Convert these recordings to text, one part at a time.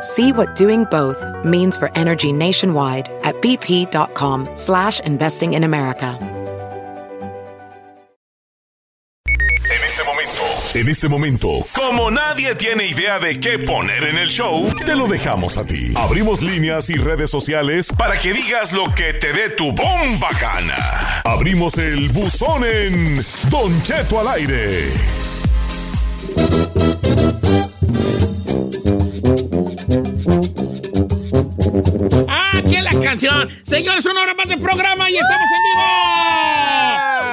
See what doing both means for energy nationwide at bp.com slash investing in America. En este momento, en este momento, como nadie tiene idea de qué poner en el show, te lo dejamos a ti. Abrimos líneas y redes sociales para que digas lo que te dé tu bomba gana. Abrimos el buzón en Don Cheto al aire. ¡Ah, es la canción! Señores, una hora más de programa y estamos en vivo.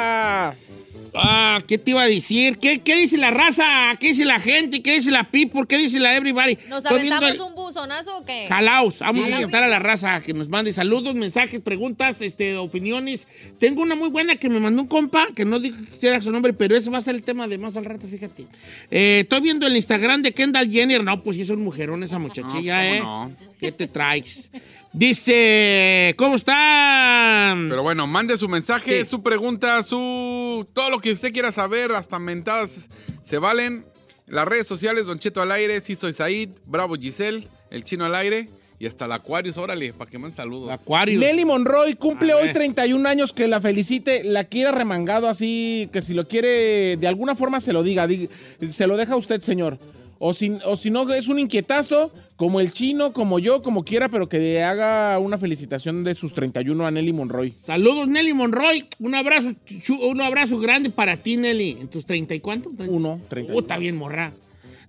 Ah, ¿qué te iba a decir? ¿Qué, qué dice la raza? ¿Qué dice la gente? ¿Qué dice la people? ¿Qué dice la everybody? ¿Nos aventamos el- un buzonazo o qué? Jalaos, vamos Sí. a invitar a la raza que nos mande saludos, mensajes, preguntas, este, opiniones. Tengo una muy buena que me mandó un compa, que no dijo que era su nombre, pero ese va a ser el tema de más al rato, fíjate. Eh, estoy viendo el Instagram de Kendall Jenner. No, pues sí es un mujerón esa muchachilla, No, ¿eh? ¿cómo no? ¿Qué te traes? Dice, ¿cómo están? Pero bueno, mande su mensaje, su pregunta, su todo lo que usted quiera saber, hasta mentadas se valen. Las redes sociales, Don Cheto al aire, sí soy Said, Bravo Giselle, el chino al aire y hasta el Aquarius, órale, para que manden saludos. Acuario. Nelly Monroy cumple hoy ver. 31 años, que la felicite, la quiera remangado así, que si lo quiere de alguna forma se lo diga, dig- se lo deja a usted, señor. O si, o si no, es un inquietazo, como el chino, como yo, como quiera, pero que le haga una felicitación de sus 31 a Nelly Monroy. Saludos, Nelly Monroy. Un abrazo, un abrazo grande para ti, Nelly. ¿En tus 30 y cuánto? Uno, 31. Uh, está bien, morra.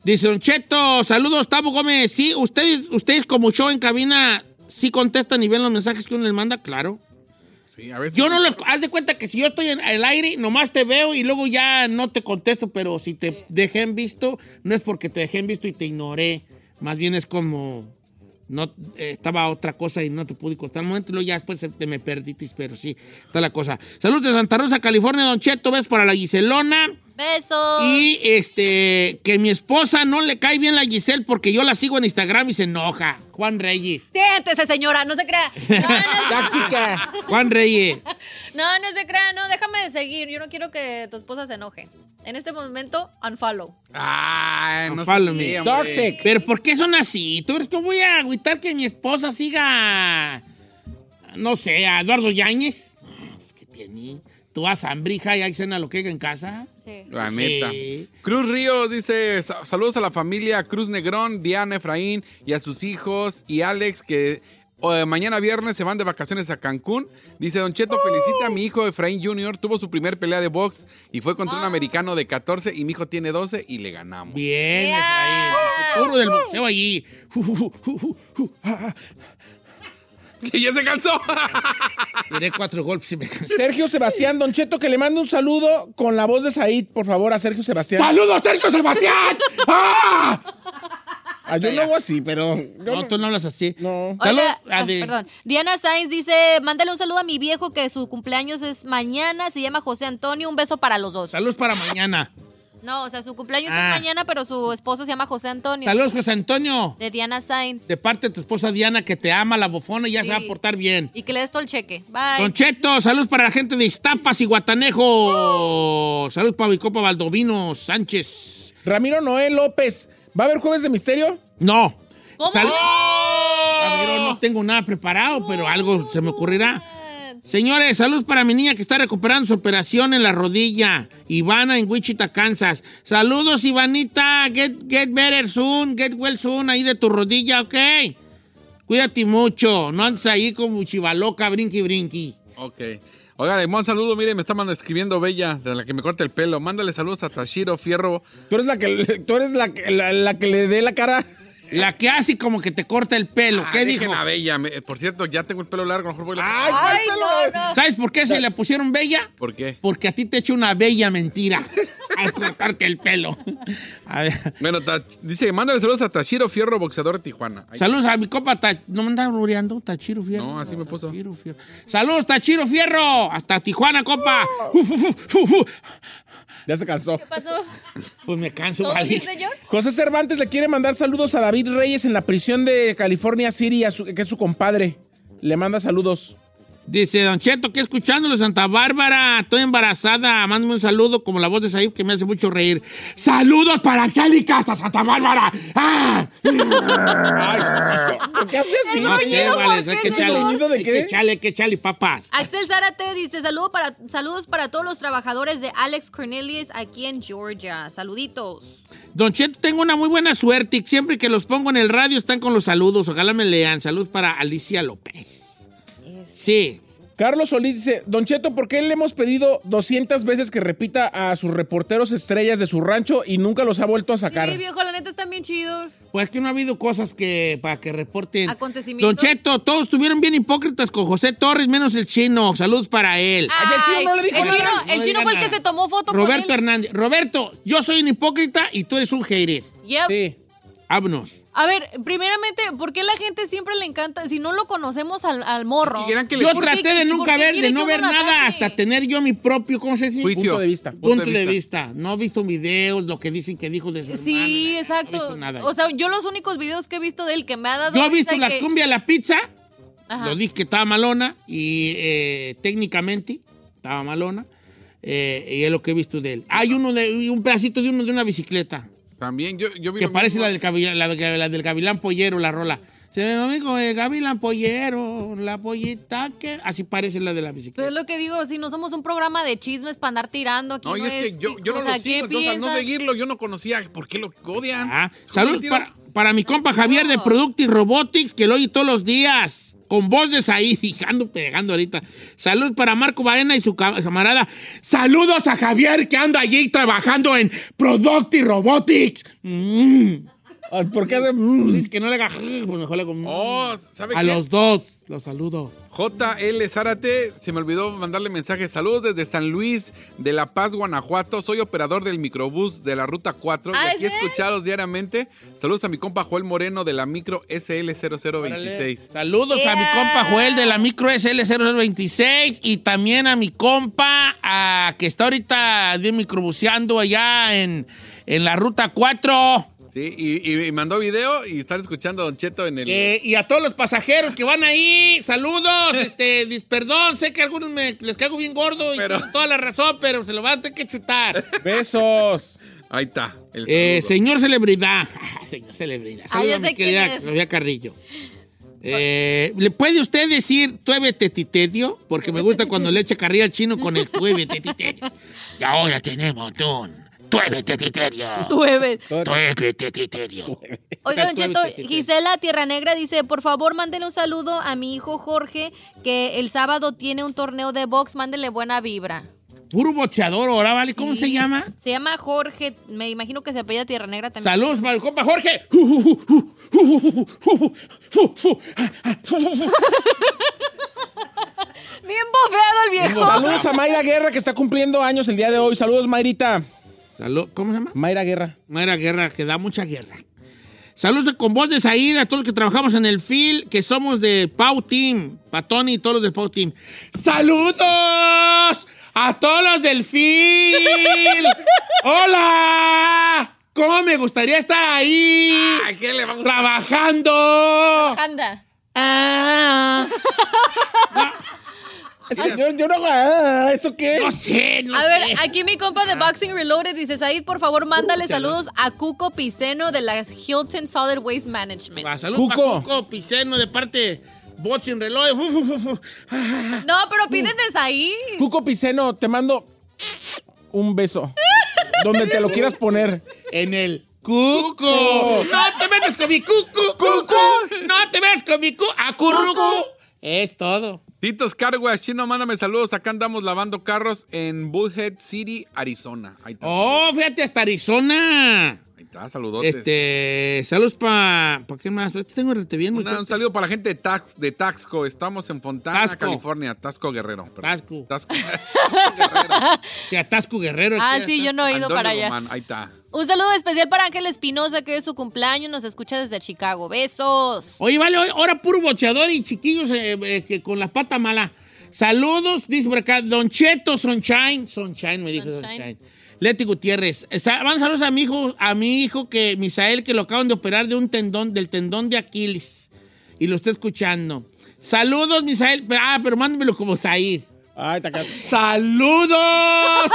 Dice Don Cheto, saludos, Tavo Gómez. Sí, ustedes, ustedes como show en cabina, sí contestan y ven los mensajes que uno les manda, claro. Sí, a veces. Yo no los... Haz de cuenta que si yo estoy en el aire, nomás te veo y luego ya no te contesto, pero si te dejé en visto, no es porque te dejé en visto y te ignoré. Más bien es como... No, eh, estaba otra cosa y no te pude contar al momento y luego ya después te me perdiste, pero sí, está la cosa. Saludos de Santa Rosa, California, Don Cheto, ves para la Giselona. Besos. Y este, que mi esposa no le cae bien la Giselle porque yo la sigo en Instagram y se enoja. Juan Reyes. Siéntese, señora, no se crea. No, no, Tóxica. Juan Reyes. no, no se crea, no, déjame de seguir. Yo no quiero que tu esposa se enoje. En este momento, unfollow. Ay, no Follow sé, me. Toxic. Pero ¿por qué son así? ¿Tú crees que voy a agüitar que mi esposa siga, no sé, a Eduardo Yáñez? Ah, pues, ¿Qué tiene? ¿Tú vas a hambrija y hay cena lo que haga en casa? Sí. La Sí. neta. Cruz Ríos dice, "Sa- saludos a la familia Cruz Negrón, Diana Efraín y a sus hijos y Alex que eh, mañana viernes se van de vacaciones a Cancún. Dice, Don Cheto, felicita a mi hijo Efraín Jr. Tuvo su primer pelea de box y fue contra un Ah. americano de 14 y mi hijo tiene 12 y le ganamos. Bien, Yeah. Efraín. El futuro del boxeo allí. Que ya se cansó. Diré cuatro golpes y me cansé. Sergio Sebastián, Don Cheto, que le mande un saludo con la voz de Said, por favor, a Sergio Sebastián. ¡Saludos, Sergio Sebastián! ¡Ah! Ah, yo no hago así, pero... No, tú no hablas así. No. Salud, Oiga, a ah, perdón. Diana Sainz dice, mándale un saludo a mi viejo que su cumpleaños es mañana, se llama José Antonio, un beso para los dos. Saludos para mañana. No, o sea, su cumpleaños Ah. es mañana, pero su esposo se llama José Antonio. Saludos, José Antonio. De Diana Sainz. De parte de tu esposa Diana, que te ama, la bofona y ya se va a Sí. portar bien. Y que le des todo el cheque. Bye. Don Cheto, saludos para la gente de Iztapas y Guatanejo. Saludos para Vicopa Baldovino Sánchez. Ramiro Noé López, ¿va a haber Jueves de Misterio? No. ¿Cómo? Sal- A ver, no tengo nada preparado, pero algo se me ocurrirá. Señores, saludos para mi niña que está recuperando su operación en la rodilla. Ivana en Wichita, Kansas. Saludos, Ivanita. Get, get better soon. Get well soon ahí de tu rodilla, ¿ok? Cuídate mucho. No andes ahí como chivaloca, brinqui, brinqui. Ok. Oigan, un saludo, mire, me está mandando escribiendo Bella, de la que me corta el pelo. Mándale saludos a Tashiro Fierro. Tú eres la que, tú eres la, que- la, la que le dé la cara. La que hace como que te corta el pelo. Ah, ¿Qué dijo? a Bella. Me- por cierto, ya tengo el pelo largo, mejor voy a... Ay, ¿cuál Ay, pelo? no, no. ¿Sabes por qué se le pusieron bella? ¿Por qué? Porque a ti te echo una bella mentira al cortarte el pelo. A ver. Bueno, dice, mándale saludos a Tashiro Fierro, boxeador de Tijuana. Saludos a mi copa. Ta- ¿No me andas rureando? Tachiro Fierro. No, así me puso. Tachiro Fierro. Saludos, Tachiro Fierro. Hasta Tijuana, copa. Uf, uf, uf, uf. Ya se cansó. ¿Qué pasó? Pues me canso, ¿Todo vale. bien, señor? José Cervantes le quiere mandar saludos a David Reyes en la prisión de California City, a su- que es su compadre. Le manda saludos. Dice Don Cheto, que escuchándolo Santa Bárbara, estoy embarazada, mándame un saludo como la voz de Saib que me hace mucho reír. ¡Saludos para Angélica hasta Santa Bárbara! ¡Ah! Ay, ¿por qué hace así? No sé, vale, ¿por hay qué, que hay qué? que hay que echarle papas. Axel Zárate dice saludo para, saludos para todos los trabajadores de Alex Cornelius aquí en Georgia. Saluditos. Don Cheto, tengo una muy buena suerte y siempre que los pongo en el radio están con los saludos. Ojalá me lean. Saludos para Alicia López. Sí. Carlos Solís dice, Don Cheto, ¿por qué le hemos pedido 200 veces que repita a sus reporteros estrellas de su rancho y nunca los ha vuelto a sacar? Sí, viejo, la neta están bien chidos. Pues que no ha habido cosas que para que reporten. Acontecimientos. Don Cheto, todos estuvieron bien hipócritas con José Torres, menos el chino. Saludos para él. Ay, el chino no le dijo el nada. chino, No el chino fue el que se tomó foto Roberto con él. Hernández. Roberto, yo soy un hipócrita y tú eres un hater. Yep. Sí. Vámonos. A ver, primeramente, ¿por qué la gente siempre le encanta? Si no lo conocemos al, al morro. Quieran que le- Yo ¿Por qué- traté de nunca ver, de no ver nada ataque? hasta tener yo mi propio, ¿cómo se dice? Juicio. Punto de vista. Punto de vista. No he visto videos, lo que dicen que dijo de su Sí, hermana, nada, no he exacto. visto nada. o sea, yo los únicos videos que he visto de él que me ha dado. yo he visto la que- cumbia a la pizza, Ajá. lo dije que estaba malona y eh, técnicamente estaba malona. eh, y es lo que he visto de él. Hay uno de un pedacito de uno de una bicicleta También yo, yo vi que parece la del, cavi- la, de- la del gavilán pollero, la rola. Se me amigo, el gavilán pollero, la pollita que así parece la de la Pero bicicleta. es lo que digo, si no somos un programa de chismes para andar tirando aquí. No, y es que yo, yo no sea, lo sigo, ¿qué entonces al no seguirlo yo no conocía por qué lo odian. Ah, Es para mi compa Javier de Producti Robotics, que lo oye todos los días. Con voz de Said, ando pegando ahorita. Salud para Marco Baena y su ca- camarada. Saludos a Javier que anda allí trabajando en Producti Robotics. Mm. ¿Por qué hace...? mm? Dice que no le haga, pues mejor le hago. mm. Oh, ¿sabe a qué? los dos, los saludo. JL Zárate, se me olvidó mandarle mensaje. Saludos desde San Luis de La Paz, Guanajuato. Soy operador del microbús de la Ruta 4 y Ah, aquí ¿es él? escucharos diariamente. Saludos a mi compa Joel Moreno de la micro SL0026. Saludos a mi compa Joel de la micro SL0026 y también a mi compa que está ahorita de microbuseando allá en, en la ruta 4. Sí, y, y- y mandó video y están escuchando a Don Cheto en el. Eh, y a todos los pasajeros que van ahí, saludos. este, dis- perdón, sé que a algunos me, les caigo bien gordo y Pero- tienen toda la razón, pero se lo van a tener que chutar. Besos. Ahí está. El Eh, señor celebridad. señor celebridad. Ah, Saludos a querida. Sofía Carrillo. Eh, ¿Le puede usted decir tuébete titedio? Porque me gusta cuando le echa carrilla al chino con el tuébete titedio. Y ahora tenemos un tuébete titedio. Tueve. Tuébete titedio. Oiga, Don Cheto. Gisela Tierra Negra dice, por favor, mándenle un saludo a mi hijo Jorge, que el sábado tiene un torneo de box, mándenle buena vibra. Puro boxeador ahora, ¿vale? ¿Cómo Sí. se llama? Se llama Jorge, me imagino que se apellida Tierra Negra también. Saludos para el compa Jorge. Bien bofeado el viejo. Saludos a Mayra Guerra, que está cumpliendo años el día de hoy. Saludos, Mayrita. Salud- ¿Cómo se llama? Mayra Guerra. Mayra Guerra, que da mucha guerra. Saludos con voz de Saída a todos los que trabajamos en el FIL, que somos de Pau Team, para Tony y todos los del Pau Team. ¡Saludos a todos los del FIL! ¡Hola! ¿Cómo me gustaría estar ahí? ¿A qué le vamos a ¡Trabajando! Anda. Ah. Yo, yo no... ah, ¿Eso qué? No sé, no A sé. ver, aquí mi compa de Boxing Reloaded dice, Said, por favor, mándale saludos a Cuco Piceno de la Hilton Solid Waste Management. Va, Saludos Cuco. Cuco Piceno de parte fu, fu. No, pero piden de Said. Cuco Piceno, te mando un beso. donde te lo quieras poner. En el cuco. No te metas con mi cuco. Cuco. No te metas con mi cuco. Acurruco. Es todo. Titos Carguas, Chino, mándame saludos. Acá andamos lavando carros en Bullhead City, Arizona. Ahí está. Oh, fíjate, hasta Arizona. Ahí está, saludotes. Este, saludos para. ¿Para qué más? Este tengo rete bien, Una- un saludo para la gente de, Tax, de Taxco. Estamos en Fontana, Tasco. California. Tasco Guerrero. perdón. Tasco. Tasco. Que Atasco Guerrero. Ah, sí, yo no he ido para allá. Ahí está. Un saludo especial para Ángel Espinosa, que es su cumpleaños, nos escucha desde Chicago. Besos. Oye, vale, hoy- ahora puro bocheador y chiquillos eh, eh, que con la pata mala. Saludos, dice por acá, Don Cheto Sunshine. Sunshine, me dijo Sunshine. Sunshine. Leti Gutiérrez. Eh, Van saludos a mi hijo, a mi hijo que, Misael, que lo acaban de operar de un tendón, del tendón de Aquiles. Y lo está escuchando. Saludos, Misael. Ah, pero mándamelo como Said. Ay, taca. ¡Saludos!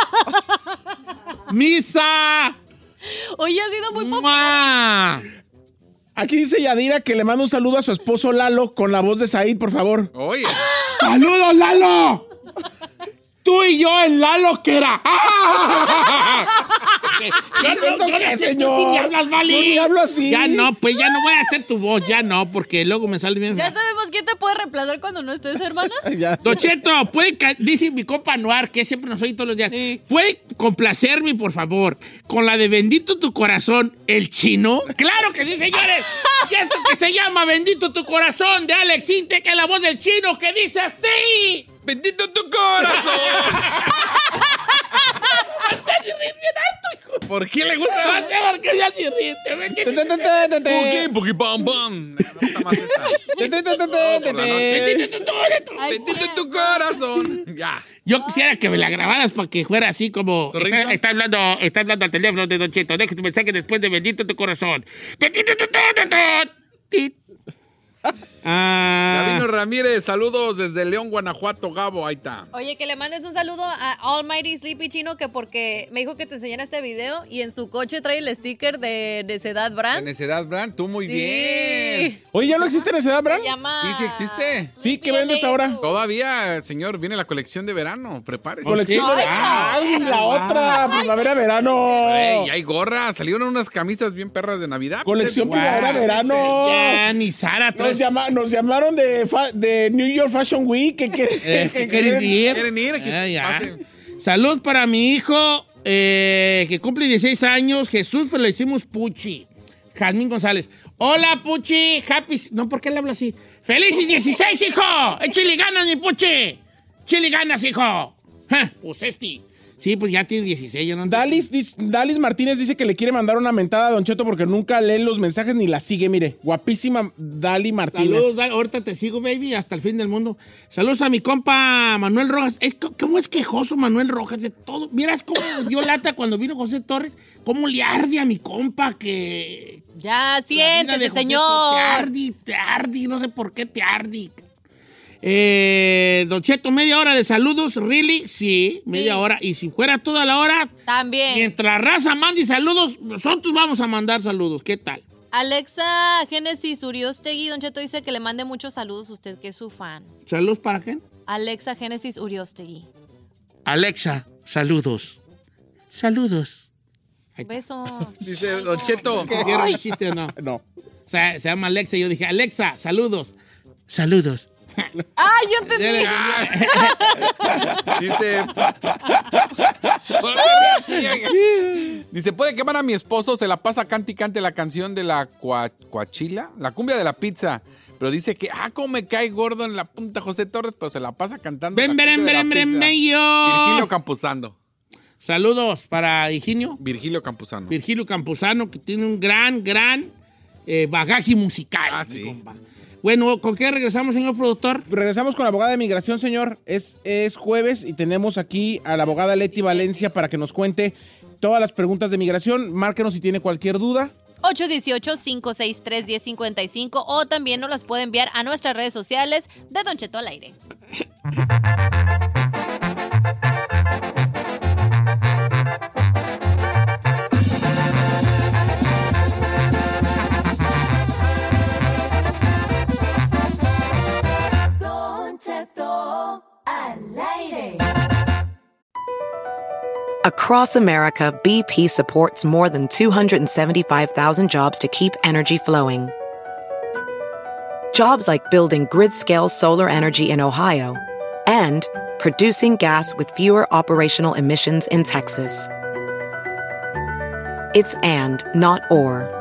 ¡Misa! Oye, ha sido muy popular. Aquí dice Yadira que le manda un saludo a su esposo Lalo con la voz de Said, por favor. Oye, ¡Saludos, Lalo! Tú y yo en Lalo que era. Yo no, ¿Eso yo no qué, sé señor? si ni hablas, Vali. Yo ni hablo así. Ya no, pues ya no voy a hacer tu voz, ya no, porque luego me sale bien. Ya sabemos quién te puede reemplazar cuando no estés, hermana. Ya. Don Cheto, puede, dice mi compa Noir, que siempre nos oye todos los días. Sí. ¿Puede complacerme, por favor, con la de Bendito tu corazón, el chino? ¡Claro que sí, señores! y esto que se llama Bendito tu corazón, de Alex Inte, que es la voz del chino, que dice así. Bendito tu corazón. ¿Por qué le No gusta? sé por qué ya se ríe, te Bendito Te, te, te, te, te, te. Puki, puki, bam, bam. Me gusta más esa. Te, te, te, te, te, te, por la noche. te. tu corazón. Ay, Bendito tu corazón. Ya. Yo quisiera que me la grabaras para que fuera así como. Está, está hablando, está hablando al teléfono de Don Cheto. Deja tu mensaje después de Bendito tu corazón. Bendito tu corazón. Ah, Gabino Ramírez, saludos desde León, Guanajuato, Gabo. Ahí está. Oye, que le mandes un saludo a Almighty Sleepy Chino, que porque me dijo que te enseñara este video y en su coche trae el sticker de Necedad Brand. Necedad Brand, tú muy Sí. bien. Oye, ¿ya no existe necesidad, Bran? Se llama... Sí, sí existe. Sí, ¿qué vendes ahora? Todavía, señor, viene la colección de verano. Prepárese. Colección de... Sí. ¡Ay, la otra! Primavera-verano. Ey, hay gorras. Salieron unas camisas bien perras de Navidad. Colección Guau. primavera-verano. Ya, ni Sara trae. Nos, llama- nos llamaron de, fa- de New York Fashion Week. que quieren- Eh, que que quieren ir. ¿Quieren ir? Ah. Salud para mi hijo eh, que cumple 16 años, Jesús, pero le decimos Puchi. Jazmín González. Hola, Puchi. Happy. No, ¿por qué le habla así? ¡Felices 16, hijo! ¡Échale ganas, mi Puchi! ¡Échale ganas, hijo! Ja, Pues este. Sí, pues ya tiene 16, ya no Dalis, Martínez dice que le quiere mandar una mentada a Don Cheto porque nunca lee los mensajes ni la sigue. Mire, guapísima Dali Martínez. Saludos, Dal- ahorita te sigo, baby, hasta el fin del mundo. Saludos a mi compa Manuel Rojas. Es, ¿Cómo es quejoso Manuel Rojas de todo? Miras cómo dio lata cuando vino José Torres. ¿Cómo le arde a mi compa que... Ya, siéntese, señor. Te arde, te arde, no sé por qué te arde. Eh, Don Cheto, media hora de saludos, ¿really? Sí, media Sí. hora. Y si fuera toda la hora, También. mientras raza mande saludos, nosotros vamos a mandar saludos. ¿Qué tal? Alexa Génesis Uriostegui, Don Cheto dice que le mande muchos saludos a usted, que es su fan. ¿Saludos para quién? Alexa Génesis Uriostegui. Alexa, saludos. Saludos. Un beso. Dice Don Cheto. ¿Quiero el chiste o no? O No. sea, se llama Alexa y yo dije, Alexa, saludos. Saludos. ¡Ay, yo entendí! Dice. Dice, puede quemar a mi esposo, se la pasa cante y cante la canción de la cua- cuachila, la cumbia de la pizza. Pero dice que, ah, cómo me cae gordo en la punta José Torres, pero se la pasa cantando. Ven, ven, ven, ven, Virgilio. Campuzano. Saludos para Virginio. Virgilio Campuzano. Virgilio Campuzano, que tiene un gran, gran eh, bagaje musical. Ah, sí. compa. Bueno, ¿con qué regresamos, señor productor? Regresamos con la abogada de migración, señor. Es, es jueves y tenemos aquí a la abogada Leti Valencia para que nos cuente todas las preguntas de migración. Márquenos si tiene cualquier duda. 818-563-1055 o también nos las puede enviar a nuestras redes sociales de Don Cheto al aire. Across America, BP supports more than 275,000 jobs to keep energy flowing. jobs like building grid scale solar energy in Ohio, and producing gas with fewer operational emissions in Texas. It's and, not or.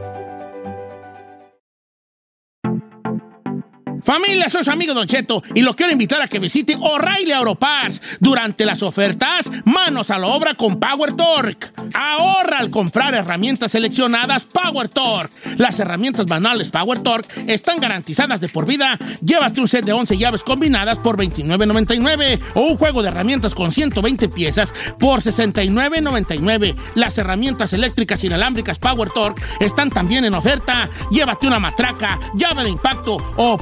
Familia, soy su amigo Don Cheto y lo quiero invitar a que visite O'Reilly Auto durante las ofertas Manos a la obra con Power Torque. Ahorra al comprar herramientas seleccionadas Power Torque. Las herramientas manuales Power Torque están garantizadas de por vida. Llévate un set de 11 llaves combinadas por $29.99 o un juego de herramientas con 120 piezas por $69.99. Las herramientas eléctricas inalámbricas Power Torque están también en oferta. Llévate una matraca, llave de impacto o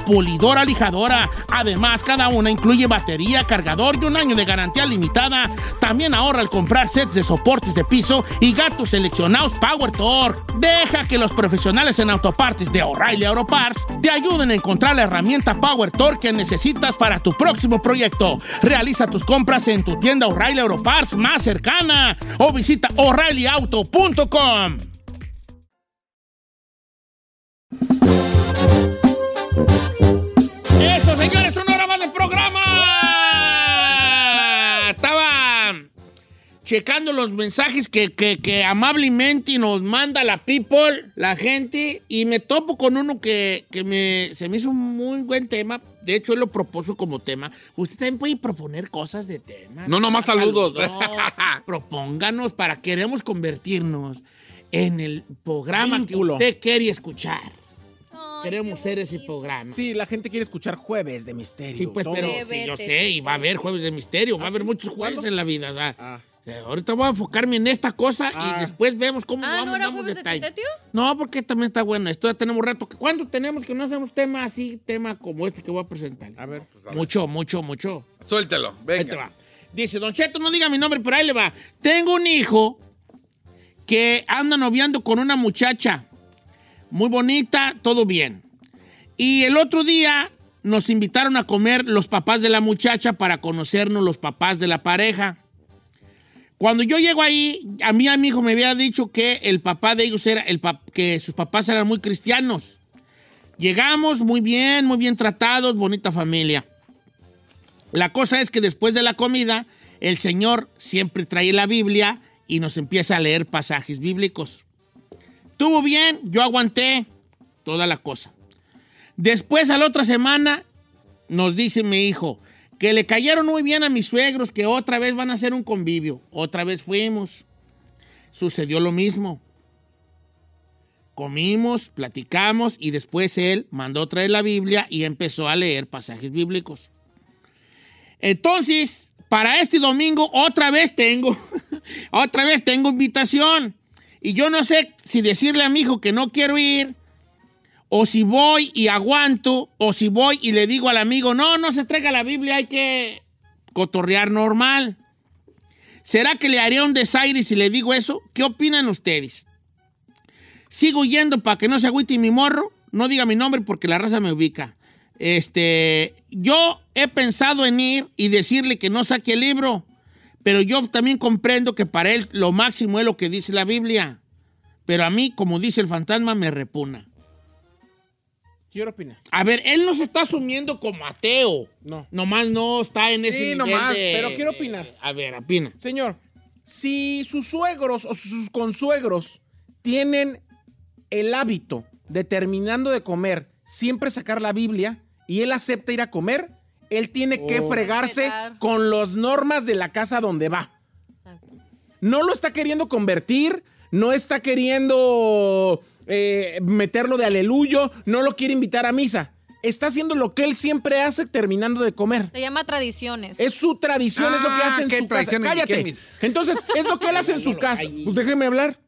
lijadora. Además, cada una incluye batería, cargador y un año de garantía limitada. También ahorra al comprar sets de soportes de piso y gatos seleccionados Power Torque. Deja que los profesionales en autopartes de O'Reilly Auto Parts te ayuden a encontrar la herramienta Power Torque que necesitas para tu próximo proyecto. Realiza tus compras en tu tienda O'Reilly Auto Parts más cercana o visita o'ReillyAuto.com. checando los mensajes que, que- que amablemente nos manda la people, la gente, y me topo con uno que, que me, se me hizo un muy buen tema. De hecho, él lo propuso como tema. Usted también puede proponer cosas de tema. No, nomás saludos. Propónganos para queremos convertirnos en el programa Vínculo. que usted quiere escuchar. Ay, Queremos ser ese programa. Sí, la gente quiere escuchar jueves de misterio. Sí, pues, pero sí, yo sé, y va a haber jueves de misterio, va a haber muchos jueves ¿Cuándo? en la vida. o sea, Ah. Eh, ahorita voy a enfocarme en esta cosa Ah. y después vemos cómo Ah, vamos, ¿no era jueves de detalles. Tetetio? No, porque también está bueno. Esto ya tenemos rato. ¿Cuándo tenemos que no hacemos tema así, tema como este que voy a presentar? A ver. Mucho, mucho, mucho. Suéltelo, Ahí te venga. va. Dice, Don Cheto, no diga mi nombre, pero ahí le va. Tengo un hijo que anda noviando con una muchacha. Muy bonita, todo bien. Y el otro día nos invitaron a comer los papás de la muchacha para conocernos los papás de la pareja. Cuando yo llego ahí, a mí a mi hijo me había dicho que el papá de ellos era, el que sus papás eran muy cristianos. Llegamos muy bien, muy bien tratados, bonita familia. La cosa es que después de la comida, el Señor siempre trae la Biblia y nos empieza a leer pasajes bíblicos. Estuvo bien, yo aguanté toda la cosa. Después, a la otra semana, nos dice mi hijo que le cayeron muy bien a mis suegros, que otra vez van a hacer un convivio. Otra vez fuimos. Sucedió lo mismo. Comimos, platicamos y después él mandó traer la Biblia y empezó a leer pasajes bíblicos. Entonces, para este domingo otra vez tengo, otra vez tengo invitación. Y yo no sé si decirle a mi hijo que no quiero ir, o si voy y aguanto, o si voy y le digo al amigo, no, no se traiga la Biblia, hay que cotorrear normal. ¿Será que le haría un desaire si le digo eso? ¿Qué opinan ustedes? ¿Sigo yendo para que no se agüite mi morro? No diga mi nombre porque la raza me ubica. Este, yo he pensado en ir y decirle que no saque el libro, pero yo también comprendo que para él lo máximo es lo que dice la Biblia. Pero a mí, como dice el fantasma, me repugna. Quiero opinar. A ver, él no se está asumiendo como ateo. No. Nomás no está en ese Sí, nivel nomás, de- pero quiero opinar. A ver, opina. Señor, si sus suegros o sus consuegros tienen el hábito de terminando de comer siempre sacar la Biblia y él acepta ir a comer, él tiene que fregarse Respetar. con las normas de la casa donde va. No lo está queriendo convertir, no está queriendo eh, meterlo de aleluyo, no lo quiere invitar a misa. Está haciendo lo que él siempre hace terminando de comer. Se llama tradiciones. Es su tradición, es lo que Ah, hace en qué su casa. Cállate. qué mis- Entonces, es lo que él hace en su casa. Pues déjeme hablar.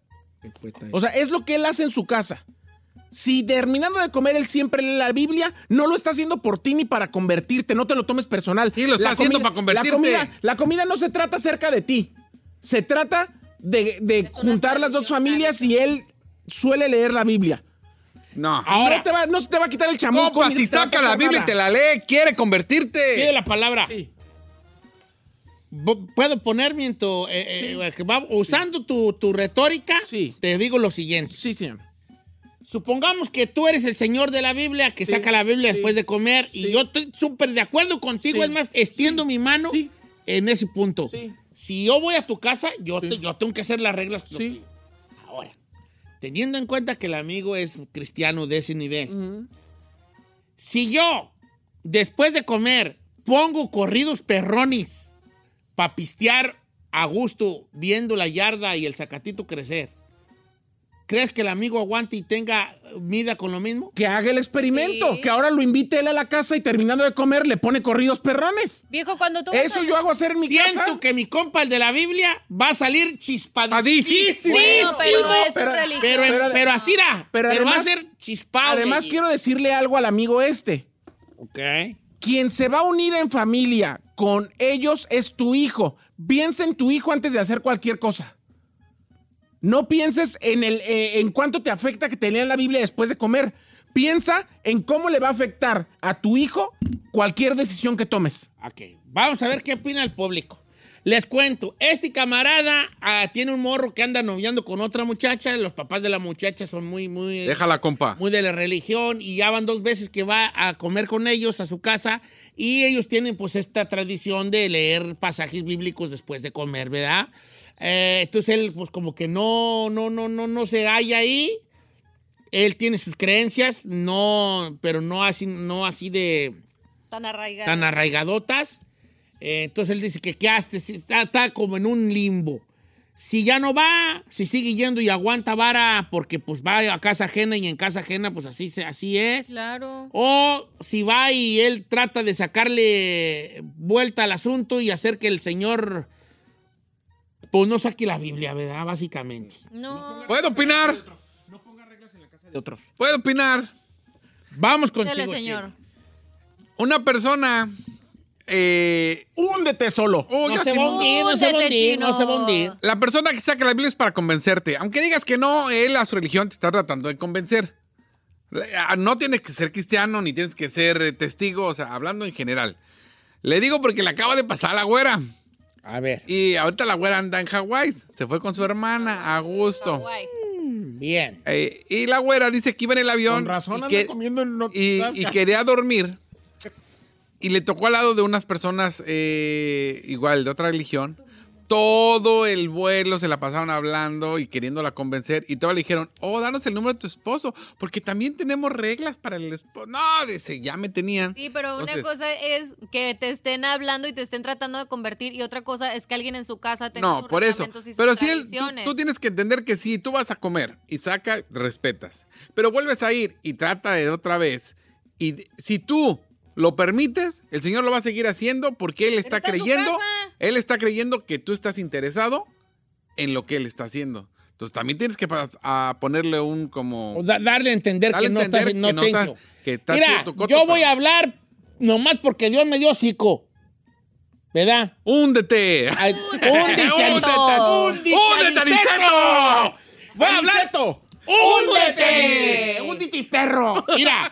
Pues, O sea, es lo que él hace en su casa. Si terminando de comer él siempre lee la Biblia, no lo está haciendo por ti ni para convertirte, no te lo tomes personal. Sí, lo está haciendo para convertirte. La comida, la comida no se trata acerca de ti. Se trata de, juntar las dos familias y él suele leer la Biblia. No. Ahora, no, te va, no se te va a quitar el chamuco. Compa, si saca la Biblia y te la lee, quiere pide convertirte. la palabra. Sí. puedo poner mientras, eh, eh, va- usando tu, tu retórica, Sí. te digo lo siguiente. Sí, señor. Supongamos que tú eres el señor de la Biblia, que Sí, saca la Biblia sí, después de comer, y sí. yo estoy súper de acuerdo contigo, Sí, es más, extiendo mi mano Sí. en ese punto. Sí. Si yo voy a tu casa, yo, Sí. te- yo tengo que hacer las reglas. Sí. Teniendo en cuenta que el amigo es cristiano de ese nivel, si yo, después de comer, pongo corridos perronis para pistear a gusto viendo la yarda y el zacatito crecer, ¿crees que el amigo aguante y tenga mida con lo mismo? Que haga el experimento. Sí. Que ahora lo invite él a la casa y terminando de comer le pone corridos perrones. Viejo, cuando tú vas Eso a- yo hago hacer en mi Siento casa. que mi compa, el de la Biblia, va a salir chispadísimo. Padísimo. Bueno, pero es Pero- religión. Pero, Pero- pero así era. pero Pero, va a además- ser chispado. Además, quiero decirle algo al amigo este. Ok. Quien se va a unir en familia con ellos es tu hijo. Piensa en tu hijo antes de hacer cualquier cosa. No pienses en, el, eh, en cuánto te afecta que te lean la Biblia después de comer. Piensa en cómo le va a afectar a tu hijo cualquier decisión que tomes. Ok. Vamos a ver qué opina el público. Les cuento, este camarada ah, tiene un morro que anda noviando con otra muchacha. Los papás de la muchacha son muy, muy. Déjala, compa. muy de la religión y ya van dos veces que va a comer con ellos a su casa y ellos tienen pues esta tradición de leer pasajes bíblicos después de comer, ¿verdad? Eh, entonces él pues como que no, no, no, no, no se halla ahí. Él tiene sus creencias, no, pero no así, no así de Tan arraigado. tan arraigadotas. Eh, entonces él dice que qué Si está, está como en un limbo. Si ya no va, si sigue yendo y aguanta vara porque pues va a casa ajena y en casa ajena pues así, así es. Claro. O si va y él trata de sacarle vuelta al asunto y hacer que el Señor pues no saque la Biblia, ¿verdad? Básicamente. No. ¿Puedo opinar? De otros. ¿Puedo opinar? Vamos Dele, contigo, señor. Chino. Una persona... eh, Húndete solo. oh, No se sí- hundir, no se va a Húndete, hundir, no se. La persona que saca la Biblia es para convencerte. Aunque digas que no, él a su religión te está tratando de convencer. Ah, No tienes que ser cristiano ni tienes que ser eh, testigo, o sea, hablando en general. Le digo porque le acaba de pasar a la güera. A ver, Y ahorita la güera anda en Hawái. Se fue con su hermana a gusto. Guay. bien. Eh, y la güera dice que iba en el avión. Con razón y, que- comiendo en y- y quería dormir. Y le tocó al lado de unas personas eh, igual, de otra religión. Todo el vuelo se la pasaron hablando y queriéndola convencer. Y todos le dijeron, oh, danos el número de tu esposo, porque también tenemos reglas para el esposo. No, dice, ya me tenían. Sí, pero una Entonces- cosa es que te estén hablando y te estén tratando de convertir y otra cosa es que alguien en su casa tenga No, sus por eso. y Pero si él, tú, tú tienes que entender que si tú vas a comer y saca, respetas. Pero vuelves a ir y trata de otra vez. Y si tú lo permites, el Señor lo va a seguir haciendo porque Él está creyendo. Él está creyendo que tú estás interesado en lo que Él está haciendo. Entonces también tienes que a ponerle un como... O da- darle a entender Darle que no entender estás, no que no tengo. estás- que Mira, chido tu coto, yo voy pero- a hablar nomás porque Dios me dio hocico. ¿Verdad? ¡Húndete! Ay, Húndete, ¡Húndete! Aniceto. ¡Húndete, Aniceto! Voy a hablar. ¡Aniceto! ¡Húndete! ¡Húndete, perro! Mira,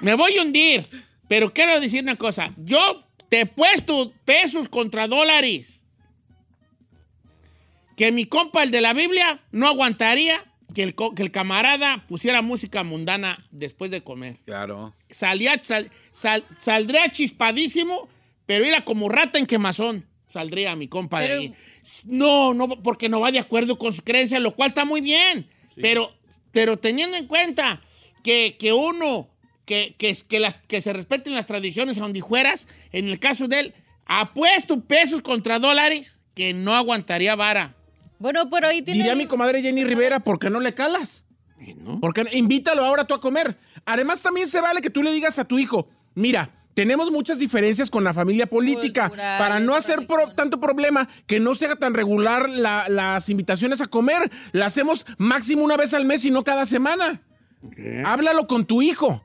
me voy a hundir, pero quiero decir una cosa. Yo te he puesto pesos contra dólares. Que mi compa, el de la Biblia, no aguantaría que el, que el camarada pusiera música mundana después de comer. Claro. Salía, sal- sal- saldría chispadísimo, pero era como rata en quemazón. Saldría mi compa de ahí. No, no, porque no va de acuerdo con su creencia, lo cual está muy bien. Pero, pero teniendo en cuenta que, que uno, que, que, que, las, que se respeten las tradiciones a donde fueras, en el caso de él, apuesto pesos contra dólares que no aguantaría vara. Bueno, pero ahí tiene... Diría mi comadre Jenny Rivera, ¿por qué no le calas? ¿no? Porque invítalo ahora tú a comer. Además, también se vale que tú le digas a tu hijo, mira, tenemos muchas diferencias con la familia política. Culturales, para no hacer pro- tanto problema, que no se haga tan regular la- las invitaciones a comer. La hacemos máximo una vez al mes y no cada semana. Háblalo con tu hijo.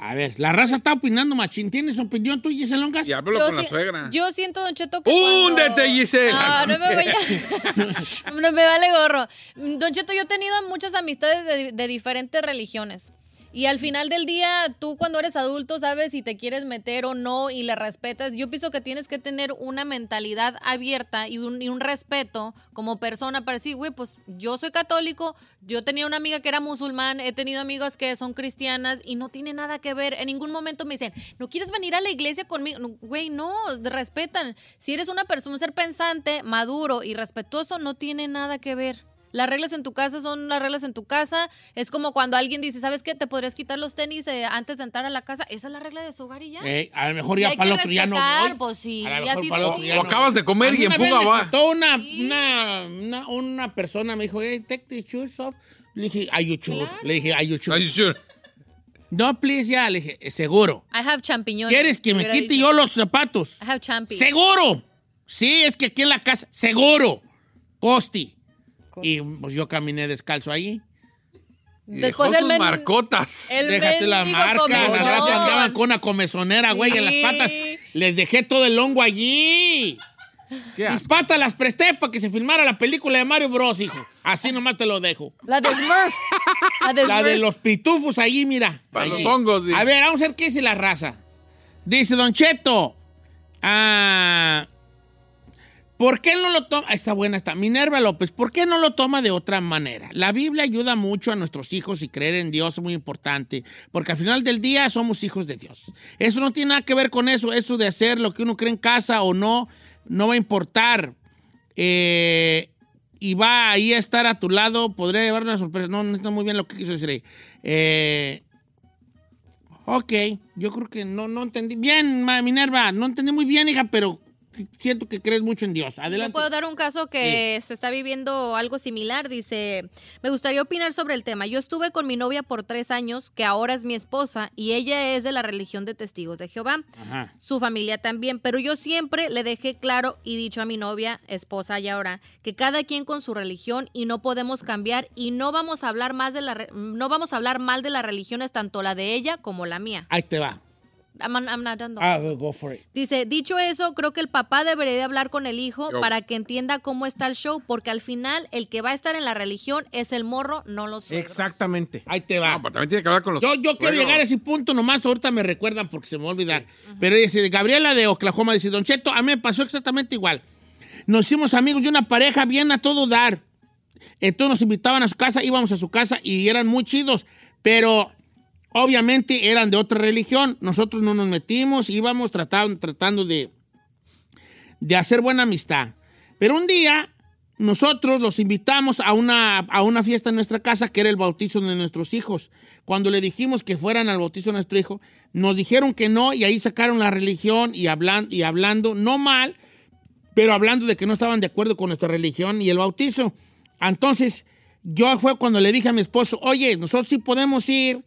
A ver, la raza está opinando, machín. ¿Tienes opinión tú, Giselle Longas? Y háblalo Yo con la suegra. Yo siento, Don Cheto, que ¡Húndete, cuando- Gisela! No, no me voy a... no me vale gorro. Don Cheto, yo he tenido muchas amistades de, de diferentes religiones. Y al final del día, tú cuando eres adulto sabes si te quieres meter o no y le respetas. Yo pienso que tienes que tener una mentalidad abierta y un, respeto como persona para decir, güey, pues yo soy católico, yo tenía una amiga que era musulmán, he tenido amigas que son cristianas y no tiene nada que ver. En ningún momento me dicen, ¿no quieres venir a la iglesia conmigo? No, Güey, no, respetan. Si eres una persona, un ser pensante, maduro y respetuoso, no tiene nada que ver. Las reglas en tu casa son las reglas en tu casa. Es como cuando alguien dice, ¿sabes qué? Te podrías quitar los tenis eh, antes de entrar a la casa. Esa es la regla de su hogar y ya. Eh, a lo mejor ya para que el otro ya no voy. pues sí, A lo mejor así para el otro ya O no acabas de comer y en fuga va. una, una, una, una persona, me dijo, hey, take the shoes off. Le dije, are you sure? Le dije, are you sure? Are you sure? No, please, ya. Le dije, "Eh, seguro. I have champiñones. ¿Quieres que me quite dicho. yo los zapatos? I have champi. ¡Seguro! Sí, es que aquí en la casa, seguro. Costi. Y pues yo caminé descalzo ahí. Después dejó sus men- marcotas. El Déjate la marca. andaban con una comezonera, güey, en las Sí. patas. Les dejé todo el hongo allí. ¿Qué Mis asco. patas las presté para que se filmara la película de Mario Bros, hijo. Así nomás te lo dejo. La de Smurfs. La de, La de Smurfs. los pitufos allí, mira. Para Allí. los hongos, sí. A ver, vamos a ver qué dice la raza. Dice Don Cheto. Ah, ¿Por qué no lo toma? Está buena, está. Minerva López, ¿por qué no lo toma de otra manera? La Biblia ayuda mucho a nuestros hijos y creer en Dios es muy importante, porque al final del día somos hijos de Dios. Eso no tiene nada que ver con eso, eso de hacer lo que uno cree en casa o no, no va a importar. Eh, y va ahí a estar a tu lado, podría llevar una sorpresa. No, no está muy bien lo que quiso decir ahí. Eh, ok, yo creo que no, no entendí. Bien, Minerva, no entendí muy bien, hija, pero siento que crees mucho en Dios. Yo Adelante. puedo dar un caso que se está viviendo algo similar. Dice, me gustaría opinar sobre el tema. Yo estuve con mi novia por tres años, que ahora es mi esposa, y ella es de la religión de testigos de Jehová. Ajá. Su familia también, pero yo siempre le dejé claro y dicho a mi novia, esposa y ahora, que cada quien con su religión y no podemos cambiar y no vamos a hablar más de la no vamos a hablar mal de las religiones tanto la de ella como la mía. Ahí te va. I'm, I'm not done, though. Ah, go for it. Dice, dicho eso, creo que el papá debería de hablar con el hijo Yo. para que entienda cómo está el show, porque al final el que va a estar en la religión es el morro, no los suegros. Exactamente. Ahí te va. No, pero también tiene que hablar con los. Yo, yo quiero llegar a ese punto nomás, ahorita me recuerdan porque se me va a olvidar. Pero dice, Gabriela de Oklahoma dice, Don Cheto, a mí me pasó exactamente igual. Nos hicimos amigos de una pareja bien a todo dar. Entonces nos invitaban a su casa, íbamos a su casa y eran muy chidos, pero obviamente eran de otra religión. Nosotros no nos metimos, íbamos tratando, tratando de, de hacer buena amistad. Pero un día nosotros los invitamos a una, a una fiesta en nuestra casa que era el bautizo de nuestros hijos. Cuando le dijimos que fueran al bautizo de nuestro hijo, nos dijeron que no y ahí sacaron la religión y, hablan, y hablando, no mal, pero hablando de que no estaban de acuerdo con nuestra religión y el bautizo. Entonces, yo fue cuando le dije a mi esposo, oye, nosotros sí podemos ir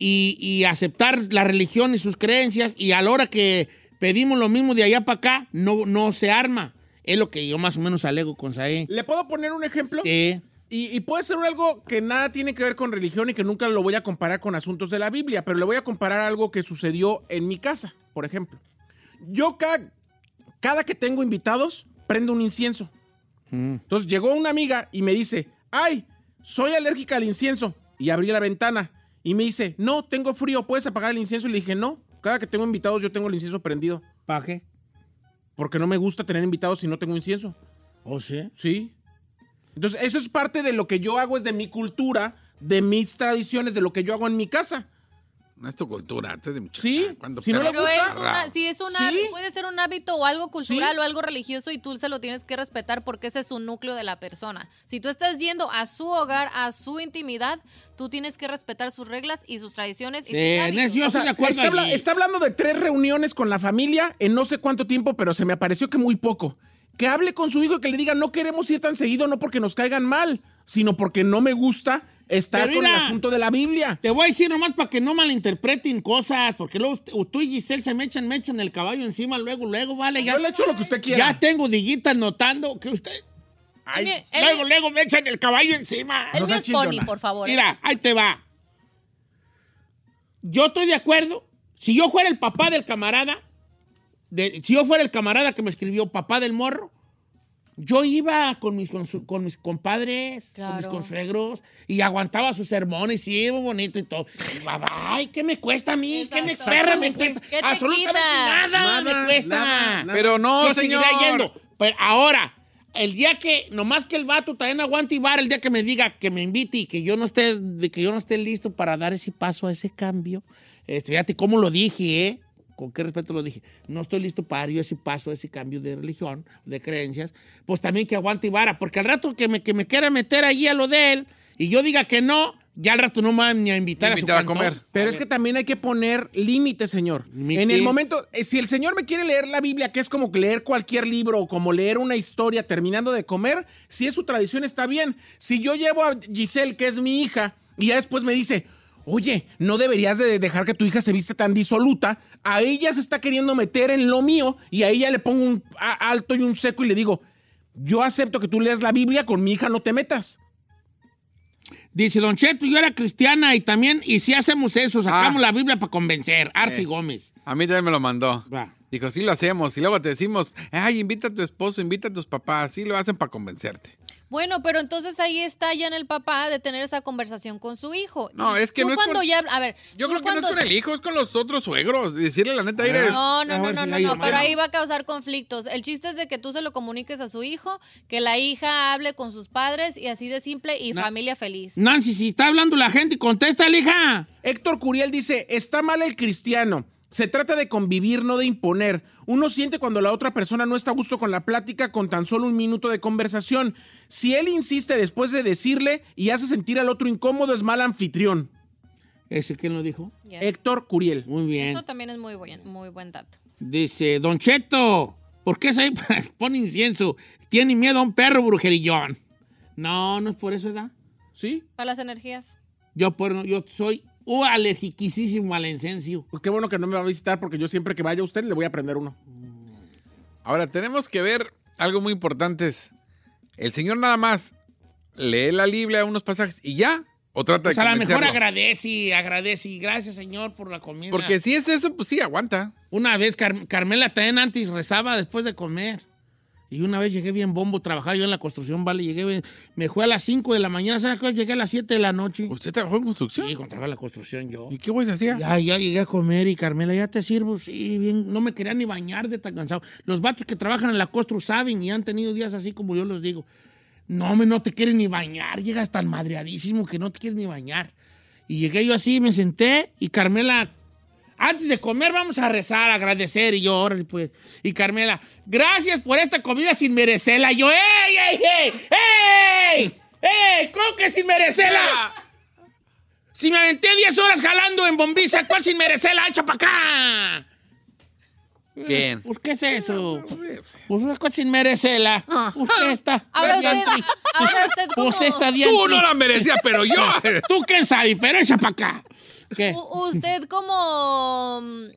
y, y aceptar la religión y sus creencias y a la hora que pedimos lo mismo de allá para acá, no, no se arma. Es lo que yo más o menos alego con Saé. ¿Le puedo poner un ejemplo? Sí. Y, y puede ser algo que nada tiene que ver con religión y que nunca lo voy a comparar con asuntos de la Biblia, pero le voy a comparar algo que sucedió en mi casa, por ejemplo. Yo cada, cada que tengo invitados, prendo un incienso. Entonces llegó una amiga y me dice, ay, soy alérgica al incienso. Y abrí la ventana y me dice, no, tengo frío, ¿puedes apagar el incienso? Y le dije, no, cada que tengo invitados yo tengo el incienso prendido. ¿Para qué? Porque no me gusta tener invitados si no tengo incienso. ¿O sí? Sí. Entonces, eso es parte de lo que yo hago, es de mi cultura, de mis tradiciones, de lo que yo hago en mi casa. No es tu cultura, esto es de Michoacán. Sí, ¿Cuándo si no le gusta? es una, sí, es una, Sí. puede ser un hábito o algo cultural Sí. o algo religioso y tú se lo tienes que respetar porque ese es un núcleo de la persona. Si tú estás yendo a su hogar, a su intimidad, tú tienes que respetar sus reglas y sus tradiciones y Sí, sus en hábitos. eso yo O estoy sea, de acuerdo. está, está hablando de tres reuniones con la familia en no sé cuánto tiempo, pero se me pareció que muy poco. Que hable con su hijo y que le diga, no queremos ir tan seguido, no porque nos caigan mal, sino porque no me gusta Pero con el asunto de la Biblia. Te voy a decir nomás para que no malinterpreten cosas, porque luego tú y Giselle se me echan, me echan el caballo encima, luego, luego, vale, ya, Yo le echo lo que usted quiera. ya tengo diguitas notando que usted... El mío- el luego, luego me echan el caballo encima. el No mío es Pony, por favor. Mira, ahí te va. Yo estoy de acuerdo. Si yo fuera el papá del camarada, de- si yo fuera el camarada que me escribió papá del morro, yo iba con mis, con, su- con mis compadres, con mis consuegros, y aguantaba sus sermones, sí, muy bonito y todo. Y, Ay, ¿qué me cuesta a mí? ¿Qué me perra me cuesta? ¿Qué te Absolutamente nada, Nada, me cuesta. nada, nada. Pero no, Yo señor. yendo. Pero ahora, el día que, nomás que el vato también aguante y vara, el día que me diga que me invite y que yo no esté, de que yo no esté listo para dar ese paso a ese cambio, este, fíjate cómo lo dije, ¿eh? Con qué respeto lo dije. No estoy listo para dar yo ese paso, ese cambio de religión, de creencias. Pues también que aguante y vara. Porque al rato que me, que me quiera meter allí a lo de él y yo diga que no, ya al rato no me van ni a invitar, Invitar a a su comer. Pero es que también hay que poner límites, señor. En el momento, eh, si el señor me quiere leer la Biblia, que es como leer cualquier libro o como leer una historia terminando de comer, si es su tradición está bien. Si yo llevo a Giselle, que es mi hija, y ya después me dice, oye, no deberías de dejar que tu hija se viste tan disoluta, a ella se está queriendo meter en lo mío y a ella le pongo un alto y un seco y le digo, yo acepto que tú leas la Biblia, con mi hija no te metas. Dice Don Cheto, yo era cristiana y también, y si hacemos eso, sacamos Ah. la Biblia para convencer. Arci Gómez. A mí también me lo mandó. Va. Dijo, sí lo hacemos. Y luego te decimos, ay, invita a tu esposo, invita a tus papás. Sí lo hacen para convencerte. Bueno, pero entonces ahí está ya en el papá de tener esa conversación con su hijo. No, es que no es cuando con- ya, a ver, Yo creo que no es con el hijo, es con los otros suegros. Decirle la neta, mire, No, no, no, no, no, pero ahí va a causar conflictos. El chiste es de que tú se lo comuniques a su hijo, que la hija hable con sus padres y así de simple y Na- familia feliz. Nancy, si está hablando la gente, contesta, hija. Héctor Curiel dice, está mal el cristiano. Se trata de convivir, no de imponer. Uno siente cuando la otra persona no está a gusto con la plática con tan solo un minuto de conversación. Si él insiste después de decirle y hace sentir al otro incómodo, es mal anfitrión. ¿Ese quién lo dijo? Héctor Curiel. Muy bien. Eso también es muy buen, muy buen dato. Dice, Don Cheto, ¿por qué se pone incienso? Tiene miedo a un perro brujerillón. No, no es por eso, ¿verdad? ¿Sí? Para las energías. Yo, por, yo soy uh, alergiquísimo al incencio. Pues qué bueno que no me va a visitar porque yo siempre que vaya a usted le voy a prender uno. ahora tenemos que ver algo muy importante. es, El señor nada más lee la Biblia, unos pasajes y ya. O trata Pues de a lo mejor agradece, agradece. Gracias, Señor, por la comida. Porque si es eso, pues sí, aguanta. Una vez Car- Carmela también antes rezaba después de comer. Y una vez llegué bien bombo, trabajaba yo en la construcción, vale, llegué, bien- me fue a las 5 de la mañana, ¿sabes qué? Llegué a las 7 de la noche. ¿Usted trabajó en construcción? Sí, trabajaba en la construcción yo. ¿Y qué güey se hacía? Ya, ya llegué a comer y Carmela, ya te sirvo. Sí, bien, no me quería ni bañar de tan cansado. Los vatos que trabajan en la constru saben y han tenido días así como yo los digo. No, me no te quieres ni bañar. Llegas tan madreadísimo que no te quieres ni bañar. Y llegué yo así, me senté y Carmela, antes de comer vamos a rezar, agradecer. Y yo, órale, pues. Y Carmela, gracias por esta comida sin merecerla. Y yo, ¡ey, ey, ey! ¡Ey! ¡Ey! ¿Cómo que sin merecerla? Si me aventé 10 horas jalando en bombiza, ¿cuál sin merecerla? ¡Echa para acá! Bien. Pues, ¿qué es eso? Pues, una cosa sin merecerla. Usted está. Ahora usted, está Tú no la merecías, pero yo. Tú quién sabe, pero echa para acá. Usted como, mm,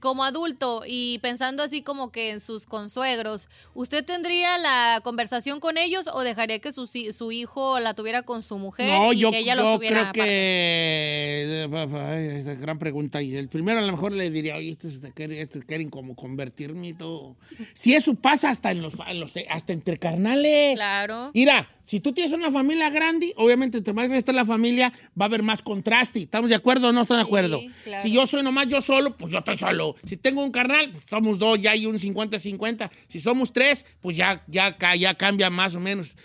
como adulto y pensando así como que en sus consuegros, ¿usted tendría la conversación con ellos o dejaría que su, hijo la tuviera con su mujer No, y yo, que ella lo yo tuviera creo que... Ay, esa gran pregunta, Giselle. Primero a lo mejor le diría, oye, estos quieren, estos quieren como convertirme y todo. Si eso pasa hasta, en los, en los- hasta entre carnales. Claro. Mira, si tú tienes una familia grande, obviamente entre más grande está la familia, va a haber más contraste. ¿Estamos de acuerdo o no están de acuerdo? claro. Si yo soy nomás yo solo, pues yo estoy solo. Si tengo un carnal, pues somos dos, ya hay un 50-50. Si somos tres, pues ya, ya, ya cambia más o menos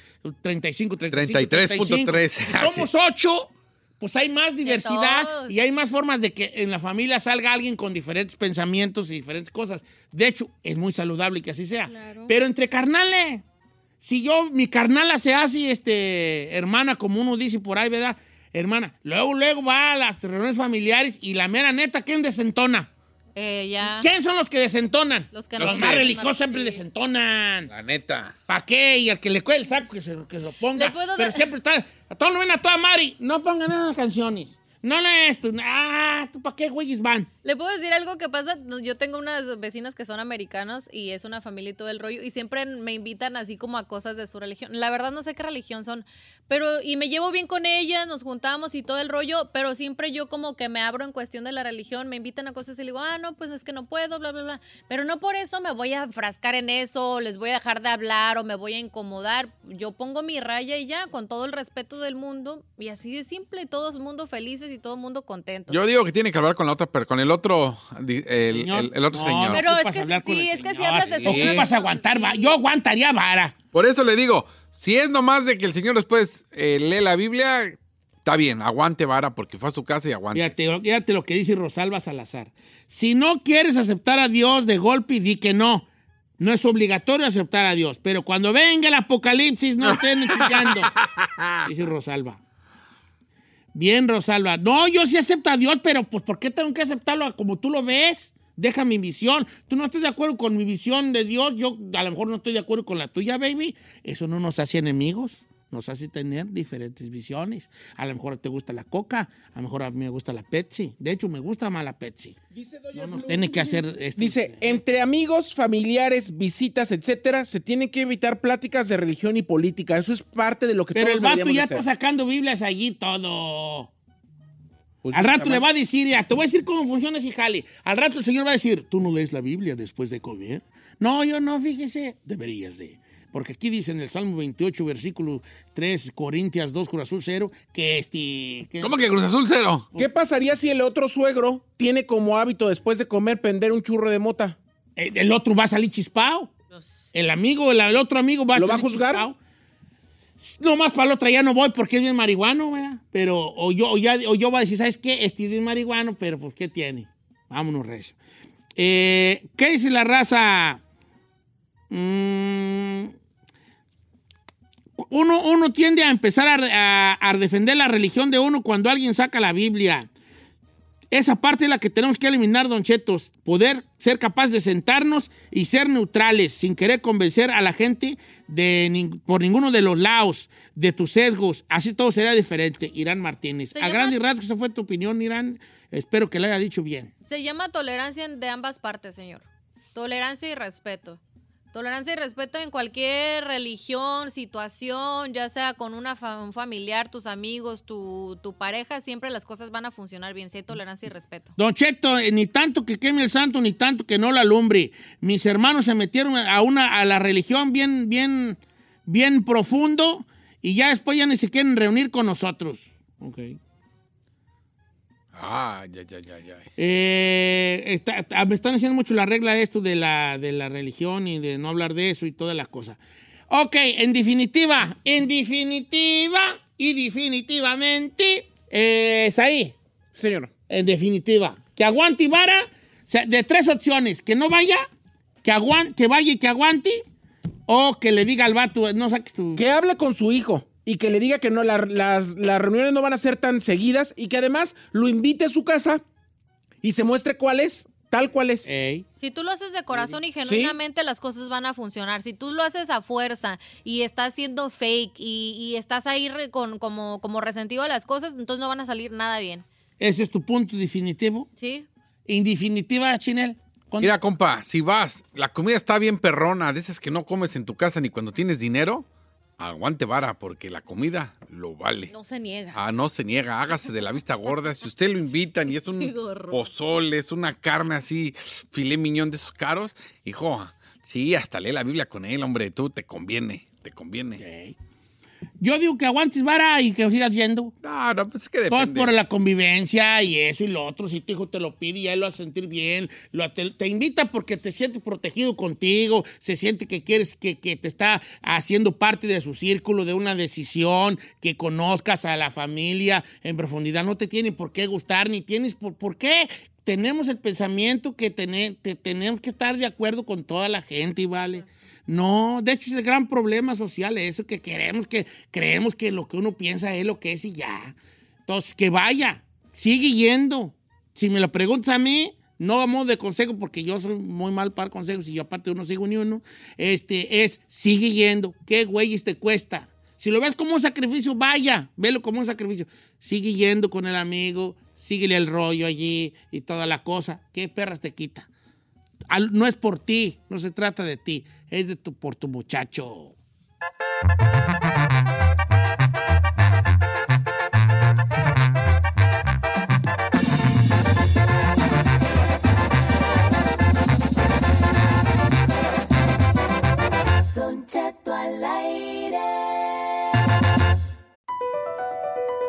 35, 35, 33.3. Si somos ocho, pues hay más diversidad y hay más formas de que en la familia salga alguien con diferentes pensamientos y diferentes cosas. De hecho, es muy saludable que así sea. Claro. Pero entre carnales, si yo, mi carnala se hace, este, hermana, como uno dice por ahí, ¿verdad? Hermana, luego, luego va a las reuniones familiares y la mera neta, ¿quién desentona? Eh, ya. ¿Quién son los que desentonan? Los que los más sí. religiosos siempre Sí. desentonan. La neta. ¿Para qué? Y al que le cuele el saco, que se, que se lo ponga. Pero dar- siempre está. A todos lo ven a toda Mari. No pongan nada de canciones. No, no es esto. Ah, ¿tú para qué güeyes van? ¿Le puedo decir algo que pasa? Yo tengo unas vecinas que son americanos y es una familia y todo el rollo y siempre me invitan así como a cosas de su religión. La verdad no sé qué religión son, pero y me llevo bien con ellas, nos juntamos y todo el rollo, pero siempre yo como que me abro en cuestión de la religión, me invitan a cosas y le digo, ah, no, pues es que no puedo, bla, bla, bla. Pero no por eso me voy a frascar en eso, les voy a dejar de hablar o me voy a incomodar. Yo pongo mi raya y ya, con todo el respeto del mundo y así de simple, todo el mundo felices y todo el mundo contento. Yo digo que tiene que hablar con la otra, per- con el otro, el, Señor. el- el otro No, señor. Pero es que sí, es que si hablas de sí. señor- Ocupas aguantar, va- yo aguantaría vara. Por eso le digo, si es nomás de que el señor después eh, lee la Biblia, está bien, aguante vara porque fue a su casa y aguante. Fíjate, fíjate lo que dice Rosalba Salazar. Si no quieres aceptar a Dios de golpe, di que no. No es obligatorio aceptar a Dios, pero cuando venga el apocalipsis no estén chillando. Dice Rosalba. Bien, Rosalba. No, yo sí acepto a Dios, pero pues ¿por qué tengo que aceptarlo como tú lo ves? Deja mi visión. Tú no estás de acuerdo con mi visión de Dios, yo a lo mejor no estoy de acuerdo con la tuya, baby. Eso no nos hace enemigos, nos hace tener diferentes visiones. A lo mejor te gusta la coca, a lo mejor a mí me gusta la Pepsi. De hecho, me gusta más la Pepsi. No nos tiene que hacer esto. Dice, entre amigos, familiares, visitas, etcétera, se tienen que evitar pláticas de religión y política. Eso es parte de lo que Pero todos el vato ya está sacando Biblias allí todo. Pues Al rato le va a decir, ya, te voy a decir cómo funciona ese jale. Al rato el Señor va a decir, ¿tú no lees la Biblia después de comer? No, yo no, fíjese. Deberías de. Porque aquí dice en el Salmo 28, versículo 3, Corintias 2, Cruz Azul 0, que este... que- ¿Cómo que Cruz Azul cero? ¿Qué pasaría si el otro suegro tiene como hábito después de comer prender un churro de mota? Eh, El otro va a salir chispado. El amigo, el, el otro amigo va a ¿Lo va a juzgar? chispao. No más para el otro ya no voy porque es bien marihuano, ¿verdad? Pero, o yo, o ya, o yo voy a decir, ¿sabes qué? Este es bien marihuano, pero pues, ¿qué tiene? Vámonos, recio. Eh, ¿Qué dice la raza? Mm, uno, uno tiende a empezar a, re- a- a defender la religión de uno cuando alguien saca la Biblia. Esa parte es la que tenemos que eliminar, Don Chetos. Poder ser capaz de sentarnos y ser neutrales, sin querer convencer a la gente de por ninguno de los lados, de tus sesgos. Así todo será diferente. Irán Martínez. Se a llama- grandes rasgos, esa fue tu opinión, Irán. Espero que la haya dicho bien. Se llama tolerancia de ambas partes, señor. Tolerancia y respeto. Tolerancia y respeto en cualquier religión, situación, ya sea con una fa- un familiar, tus amigos, tu, tu pareja, siempre las cosas van a funcionar bien. Si hay tolerancia y respeto. Don Cheto, eh, ni tanto que queme el santo, ni tanto que no la alumbre. Mis hermanos se metieron a una a la religión bien, bien, bien profundo y ya después ya ni se quieren reunir con nosotros. Ok. Ah, ya, ya, ya, ya. Eh, está- está- me están haciendo mucho la regla esto de la, de la religión y de no hablar de eso y todas las cosas. Ok, en definitiva, en definitiva y definitivamente eh, es ahí. Señor. En definitiva. Que aguante y vara. De tres opciones. Que no vaya, que, aguante, que vaya y que aguante. O que le diga al vato, no saques tu... Que hable con su hijo y que le diga que no, la- las, las reuniones no van a ser tan seguidas y que además lo invite a su casa y se muestre cuál es, tal cual es. Ey. Si tú lo haces de corazón y genuinamente, las cosas van a funcionar. Si tú lo haces a fuerza y estás siendo fake y, y estás ahí re- con, como, como resentido a las cosas, entonces no van a salir nada bien. Ese es tu punto definitivo. ¿Sí? En definitiva, Chinel. con- Mira, compa, si vas, la comida está bien perrona, de esas que no comes en tu casa ni cuando tienes dinero, aguante vara, porque la comida lo vale. No se niega. Ah, no se niega, hágase de la vista gorda. Si usted lo invitan y es un pozole, es una carne así, filé miñón de esos caros, hijo, sí, hasta lee la Biblia con él, hombre, tú te conviene, te conviene. Yo digo que aguantes vara y que sigas yendo. No, no, pues es que Todo depende. por la convivencia y eso y lo otro. Si tu hijo te lo pide y a él lo hace sentir bien, lo, te, te invita porque te siente protegido contigo, se siente que quieres que, que te está haciendo parte de su círculo, de una decisión, que conozcas a la familia en profundidad. No te tiene por qué gustar, ni tienes por, por qué. Tenemos el pensamiento que tener, tenemos que estar de acuerdo con toda la gente, ¿vale? No, de hecho es el gran problema social eso, que queremos que creemos que lo que uno piensa es lo que es y ya. Entonces, que vaya, sigue yendo. Si me lo preguntas a mí, no a de consejo, porque yo soy muy mal para consejos y yo aparte no sigo ni uno, este, es sigue yendo. ¿Qué güeyes te cuesta? Si lo ves como un sacrificio, vaya, velo como un sacrificio. Sigue yendo con el amigo, síguele el rollo allí y toda la cosa. ¿Qué perras te quita? Al- no es por ti, no se trata de ti, es de tu, por tu muchacho.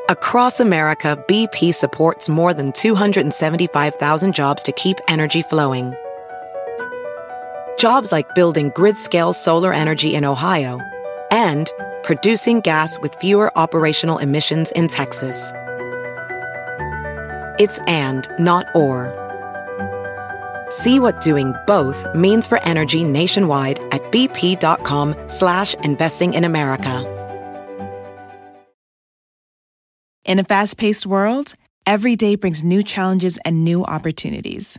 Across America, BP supports more than 275,000 jobs to keep energy flowing. Jobs like building grid scale solar energy in Ohio and producing gas with fewer operational emissions in Texas. It's and, not or. See what doing both means for energy nationwide at bp.com slash investing in America. In a fast paced world, every day brings new challenges and new opportunities.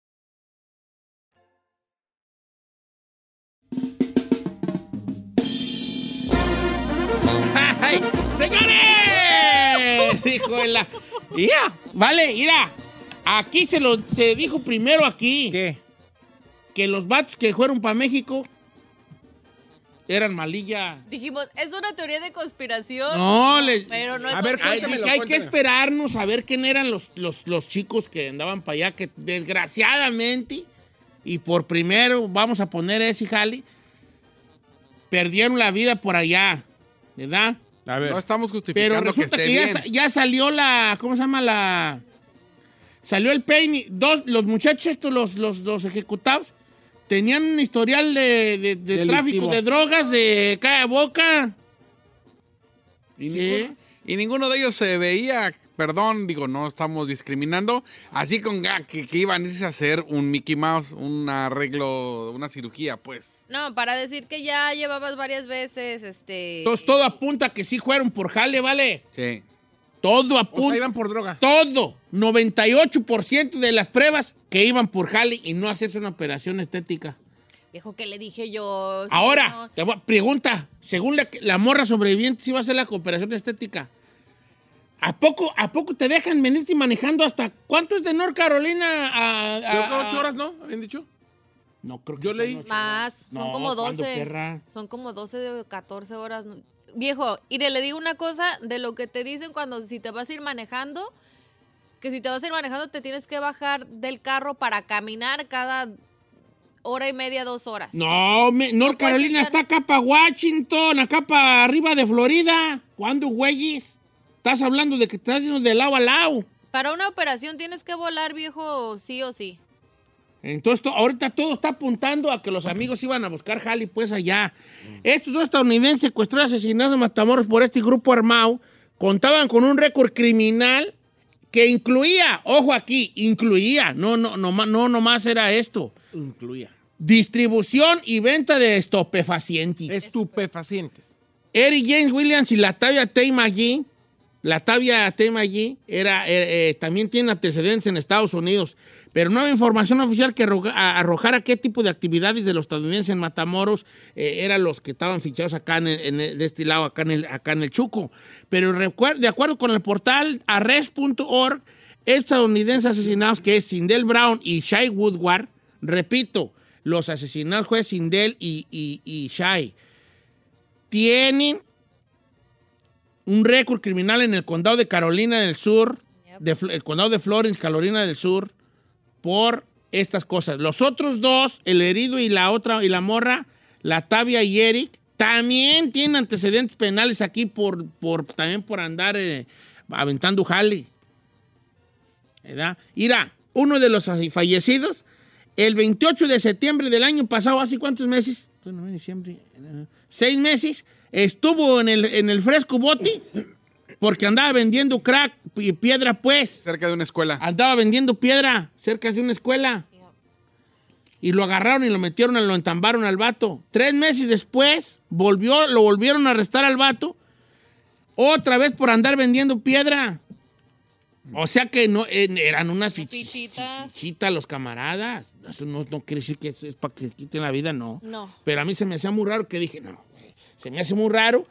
¡Ay! ¡Señores! Dijo de la. Mira, vale, mira. Aquí se lo se dijo primero aquí ¿Qué? que los vatos que fueron para México eran malilla. Dijimos, es una teoría de conspiración. No, le- Pero no es A ver, Hay, que esperarnos a ver quién eran los, los, los chicos que andaban para allá, que desgraciadamente, y por primero, vamos a poner ese jali, perdieron la vida por allá, ¿verdad? A ver. No estamos Pero justificando que resulta esté que, ya, bien. ya salió la, ¿cómo se llama la? Salió el peine, dos, los muchachos estos, los, los, los ejecutados, tenían un historial de, de- tráfico de drogas de cada boca. Y, Sí. ninguno, y ninguno de ellos se veía, perdón, digo, no estamos discriminando, así con ah, que, que iban a irse a hacer un Mickey Mouse, un arreglo, una cirugía, pues. No, para decir que ya llevabas varias veces, este... Entonces todo apunta que sí fueron por jale, ¿vale? Sí. Todo O sea, apunta. iban por droga. todo, 98% de las pruebas que iban por jale y no hacerse una operación estética. Viejo, que le dije yo? Sí, Ahora, no. te voy a- pregunta, según la, la morra sobreviviente, si va a hacer la operación estética. ¿A poco, ¿A poco te dejan venirte manejando hasta cuánto es de North Carolina a, ocho horas, ¿no? ¿Habían dicho? No, creo que Yo son leí- ocho Más, horas. son No, como ¿cuándo, 12. perra? Son como 12 de 14 horas. Viejo, y le digo una cosa de lo que te dicen cuando si te vas a ir manejando, que si te vas a ir manejando te tienes que bajar del carro para caminar cada hora y media, dos horas. No, me- North Carolina estar- está acá para Washington, acá para arriba de Florida. ¿Cuándo, güeyes? Estás hablando de que estás yendo de lado a lado. Para una operación tienes que volar, viejo, sí o sí. Entonces, to- ahorita todo está apuntando a que los amigos iban a buscar Jali, pues allá. Estos dos estadounidenses secuestrados y asesinados en Matamoros por este grupo armado contaban con un récord criminal que incluía, ojo aquí, incluía, no, no, no, no nomás era esto, Incluía. distribución y venta de estupefacientes. Estupefacientes. Eric James Williams y Latavia Tay McGee, Latavia Tay McGee era, eh, eh, también tiene antecedentes en Estados Unidos, pero no hay información oficial que arrojara qué tipo de actividades de los estadounidenses en Matamoros eh, eran los que estaban fichados acá en el- de este lado, acá en el, Chuco. Pero de acuerdo con el portal arrest.org, estadounidenses asesinados que es Sindel Brown y Shai Woodward, repito, los asesinados fue Sindel y, y, y Shai tienen un récord criminal en el condado de Carolina del Sur, de el condado de Florence, Carolina del Sur, por estas cosas. Los otros dos, el herido y la otra y la morra, la Tavia y Eric, también tienen antecedentes penales aquí por, por también por andar eh, aventando jale. ¿Verdad? Mira, uno de los fallecidos, el 28 de septiembre del año pasado, ¿hace cuántos meses? Diciembre, enero, Seis meses, estuvo en el, en el fresco bote porque andaba vendiendo crack pi- piedra, pues. Cerca de una escuela. Andaba vendiendo piedra cerca de una escuela. Y lo agarraron y lo metieron, lo entambaron al vato. Tres meses después, volvió, lo volvieron a arrestar al vato. Otra vez por andar vendiendo piedra. O sea que no, eran unas fich- Fichitas. fichitas los camaradas. Eso no, no quiere decir que es, es para que quiten la vida, no. No. Pero a mí se me hacía muy raro que dije, no, se me hace muy raro.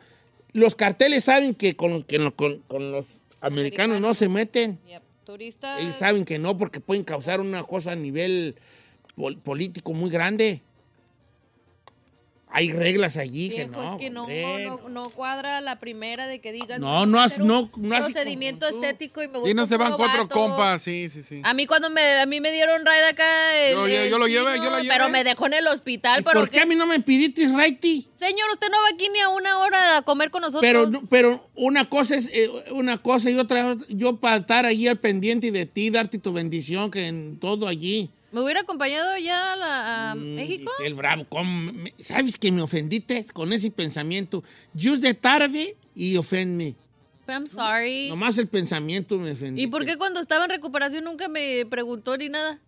Los carteles saben que con, los- que con- con los americanos no se meten. Yep. Turistas. Ellos saben que no porque pueden causar una cosa a nivel pol- político muy grande. Hay reglas allí que no. es que no, hombre, no, no cuadra la primera de que digas. No, no has- no- un no has- procedimiento estético y me voy Y no se van cuatro vato. compas, sí, sí, sí. A mí cuando me, a mí me dieron ride acá. el- Yo- yo- yo el lo llevé, yo lo llevé. Pero me dejó en el hospital. ¿Y ¿Pero ¿Por qué a mí no me pidiste righty? Señor, usted no va aquí ni a una hora a comer con nosotros. Pero, no- pero una cosa es eh, una cosa y otra, yo para estar allí al pendiente y de ti, darte tu bendición, que en todo allí. ¿Me hubiera acompañado ya a, la- a Mm, México? Giselle Bravo, ¿cómo ¿sabes que me ofendiste con ese pensamiento? Just de tarde y ofendme. I'm sorry. Nomás el pensamiento me ofendió. ¿Y por qué cuando estaba en recuperación nunca me preguntó ni nada?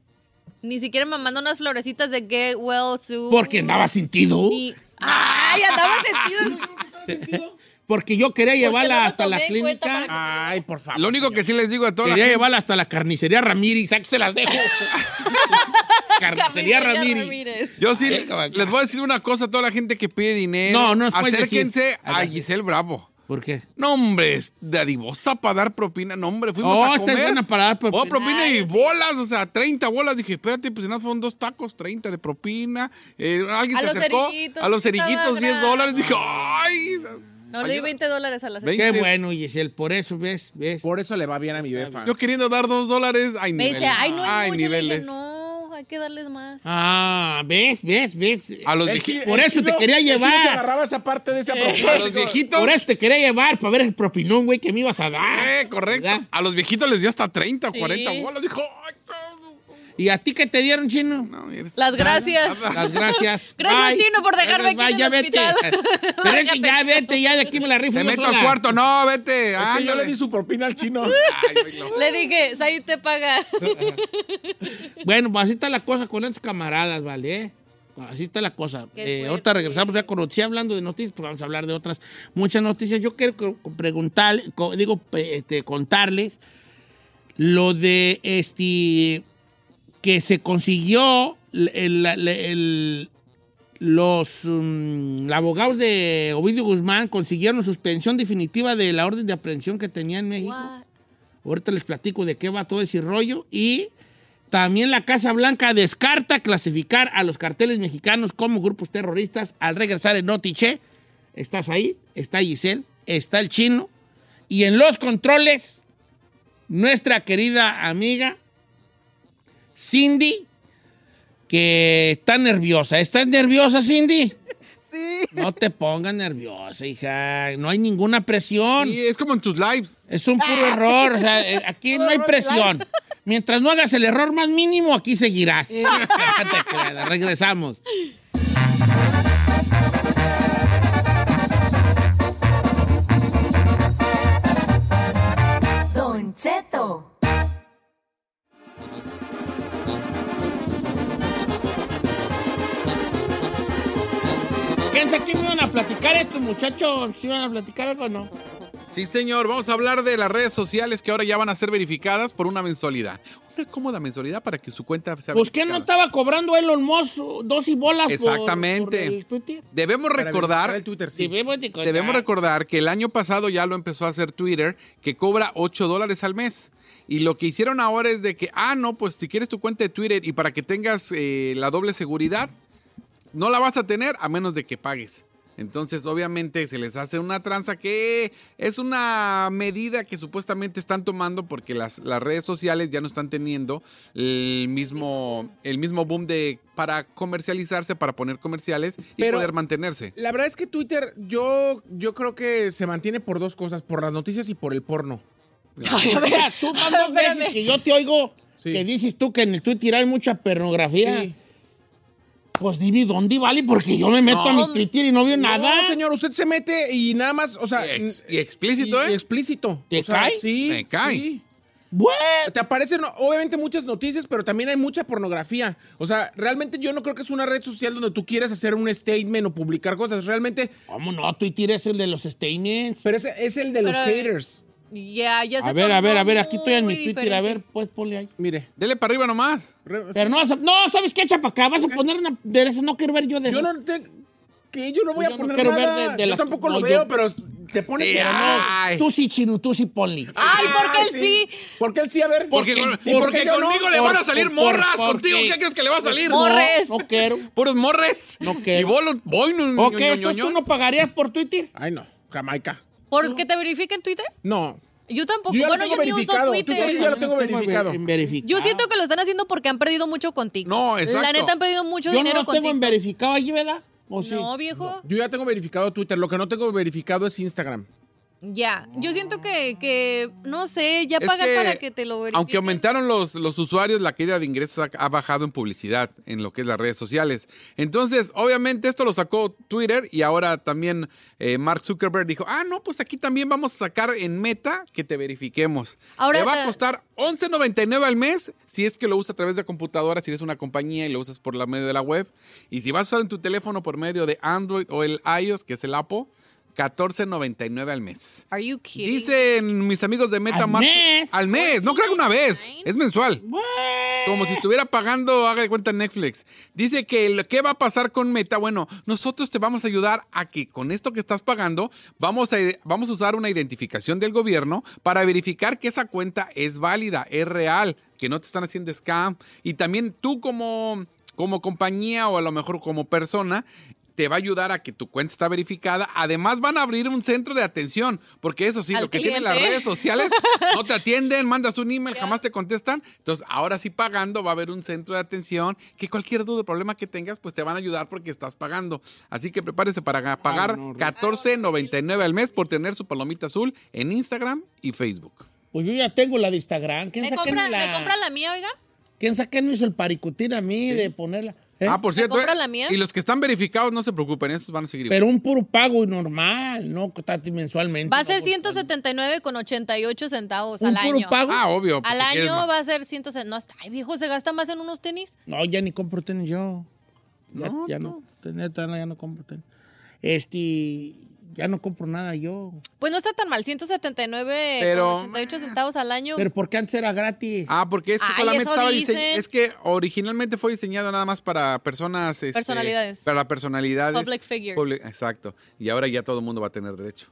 Ni siquiera me mandó unas florecitas de get well soon. Porque andaba sentido. Ni... ¡Ay, andaba sentido! Porque yo quería llevarla hasta la clínica. Ay, por favor. Lo único que sí les digo a toda la Quería gente, llevarla hasta la carnicería Ramírez. Aquí se las dejo. carnicería Ramírez. yo sí les voy a decir una cosa a toda la gente que pide dinero. No, no puedes Acérquense decir. a Giselle Bravo. ¿Por qué? No, hombre, es dadivosa para dar propina. No, hombre, fuimos Oh, a comer. buena para dar propina. Oh, propina y bolas, o sea, 30 bolas. Dije, espérate, pues si no fueron dos tacos, 30 de propina. Eh, alguien A se los acercó a los cerillitos, 10 grande. dólares. Dije, ay. No, le di 20 dólares a la señora. Qué bueno, Giselle. Por eso, ¿ves? ¿Ves? Por eso le va bien a mi befa. Yo queriendo dar dos dólares, hay Me niveles. dice, ay, no hay es mucho. Le dije, niveles. Hay que darles más. Ah, ¿ves? ¿Ves? ¿Ves? A los El viejitos. Por el eso te quería el llevar. se agarraba esa parte de esa A propina. los viejitos. Por eso te quería llevar para ver el propinón, güey, que me ibas a dar. Eh, correcto. ¿Verdad? A los viejitos les dio hasta 30 o Sí. 40 bolas. Dijo, ay. ¿Y a ti qué te dieron, chino? No, mire. Las gracias. Las gracias. Gracias, Bye. Chino, por dejarme Bye, aquí en ya el vete. hospital. Pero es que Váyate, ya vete, ya de aquí me la rifo. Te yo meto sola. al cuarto. No, vete. Es que yo le di su propina al chino. Ay, güey, no. Le dije, ahí te paga. Bueno, pues así está la cosa con estos camaradas, ¿vale? Así está la cosa. Eh, ahorita regresamos ya con noticias, hablando de noticias, pues vamos a hablar de otras muchas noticias. Yo quiero co- digo, este, contarles lo de este que se consiguió el, el- el- los mm, abogados de Ovidio Guzmán consiguieron suspensión definitiva de la orden de aprehensión que tenía en México. What? Ahorita les platico de qué va todo ese rollo. Y también la Casa Blanca descarta clasificar a los carteles mexicanos como grupos terroristas al regresar en Notiche. Estás ahí, está Giselle, está el chino. Y en los controles, nuestra querida amiga Cindy, que está nerviosa. ¿Estás nerviosa, Cindy? Sí. No te pongas nerviosa, hija. No hay ninguna presión. Sí, es como en tus lives. Es un puro error. O sea, eh, aquí no hay presión. Mientras no hagas el error más mínimo, aquí seguirás. Regresamos. Piensa que me iban a platicar estos muchachos. ¿Sí iban a platicar algo o no? Sí, señor. Vamos a hablar de las redes sociales que ahora ya van a ser verificadas por una mensualidad. Una cómoda mensualidad para que su cuenta sea Pues que no estaba cobrando Elon Musk dos y bolas por- Exactamente. por el Twitter. Debemos Para recordar el Twitter, sí. Debemos, de contar. Debemos recordar que el año pasado ya lo empezó a hacer Twitter, que cobra 8 dólares al mes. Y lo que hicieron ahora es de que, ah, no, pues si quieres tu cuenta de Twitter y para que tengas eh, la doble seguridad, no la vas a tener a menos de que pagues. Entonces, obviamente, se les hace una tranza que es una medida que supuestamente están tomando porque las, las redes sociales ya no están teniendo el mismo, el mismo boom de para comercializarse, para poner comerciales y Pero- poder mantenerse. La verdad es que Twitter, yo, yo creo que se mantiene por dos cosas, por las noticias y por el porno. Mira, tú van dos veces que yo te oigo Sí. que dices tú que en el Twitter hay mucha pornografía. Sí. Pues dime dónde vale, porque yo me meto No. a mi Twitter y no veo nada. No, señor, usted se mete y nada más, o sea... Y ex- y explícito, y- y ¿eh? explícito. ¿Te O sea, cae? Sí. Me cae. sí. Bueno, Te aparecen obviamente muchas noticias, pero también hay mucha pornografía. O sea, realmente yo no creo que es una red social donde tú quieras hacer un statement o publicar cosas. Realmente, ¿cómo no? Twitter es el de los statements. pero ese es el de los haters. Ya, ya se A ver, a ver, a ver, aquí estoy en mi Twitter, diferente. a ver, pues ponle ahí. Mire. Dele para arriba nomás. re- Pero no, no, ¿sabes qué, echa para acá? Vas a poner una de eso, no quiero ver yo de yo eso. no te, que yo no voy Yo a no poner quiero nada. ver de- de yo las- tampoco no, lo yo- veo, pero te pones Sí, pero no. ay. Tú sí, chino, tú sí, ponle. Ay, porque Ah, él sí. ¿Por qué él sí? A ver. Porque, Porque- con- porque porque yo no. conmigo le van a salir Por- morras. por- contigo, porque- ¿qué crees que le va a salir? Morres. No, no quiero. Puros morres. No quiero. Y vos, lo- voy, no, Ok, entonces tú no pagarías por Twitter. Ay, no. Jamaica. ¿Por qué te verifica en Twitter? No. Yo tampoco. Yo bueno, tengo yo ni uso. Tú Twitter. ya lo tengo verificado. Yo siento que lo están haciendo porque han perdido mucho contigo. No, exacto. La neta han perdido mucho Yo dinero no lo tengo en contigo. verificado allí, ¿verdad? ¿O sí? No, viejo. Yo ya tengo verificado Twitter. Lo que no tengo verificado es Instagram. Ya. Yo siento que, que no sé, ya Es pagar que, para que te lo verifiquen. Aunque aumentaron los, los usuarios, la caída de ingresos ha, ha bajado en publicidad en lo que es las redes sociales. Entonces, obviamente, esto lo sacó Twitter y ahora también eh, Mark Zuckerberg dijo: Ah, no, pues aquí también vamos a sacar en meta que te verifiquemos. Ahora te va a costar 11.99 al mes si es que lo usas a través de computadora, si eres una compañía y lo usas por la medio de la web. Y si vas a usar en tu teléfono por medio de Android o el iOS, que es el Apple, 14.99 al mes. Are you kidding? Dicen mis amigos de ¿Al MetaMask. mes? Al mes. No creo que una vez. $14.99. Es mensual. Como si estuviera pagando, haga de cuenta Netflix. Dice que que va a pasar con Meta, bueno, nosotros te vamos a ayudar a que con esto que estás pagando, vamos a, vamos a usar una identificación del gobierno para verificar que esa cuenta es válida, es real, que no te están haciendo scam. Y también tú como, como compañía o a lo mejor como persona, te va a ayudar a que tu cuenta está verificada. Además, van a abrir un centro de atención, porque eso sí, Al lo que tienen las redes sociales, no te atienden, mandas un email, jamás te contestan. Entonces, ahora sí pagando, va a haber un centro de atención que cualquier duda o problema que tengas, pues te van a ayudar porque estás pagando. Así que prepárese para ga- pagar no, no. 14.99 al mes por tener su palomita azul en Instagram y Facebook. Pues yo ya tengo la de Instagram. ¿Quién ¿Me sabe compra, la... ¿Me compra la mía, oiga? ¿Quién sabe qué no hizo el paricutín a mí de ponerla? ¿Eh? Ah, por cierto. eh, la mía? Y los que están verificados, no se preocupen, esos van a seguir. Pero un puro pago normal, no Tati, mensualmente. Va a ser No, pues, 179 con 88 centavos ¿Un al puro año. pago? Ah, obvio. pues, Al si año va a ser 100. No, está, ay, viejo, ¿se gasta más en unos tenis? No, ya ni compro tenis yo. Ya No, no, ya no. Neta, ya no compro tenis. Este, ya no compro nada yo. Pues no está tan mal, 179 Pero- con 88 centavos al año. Pero porque antes era gratis. Ah, porque es que Ay, solamente estaba diseñado. Es que originalmente fue diseñado nada más para personas. este, Personalidades. Para personalidades. Public figures. Public- exacto. Y ahora ya todo el mundo va a tener derecho.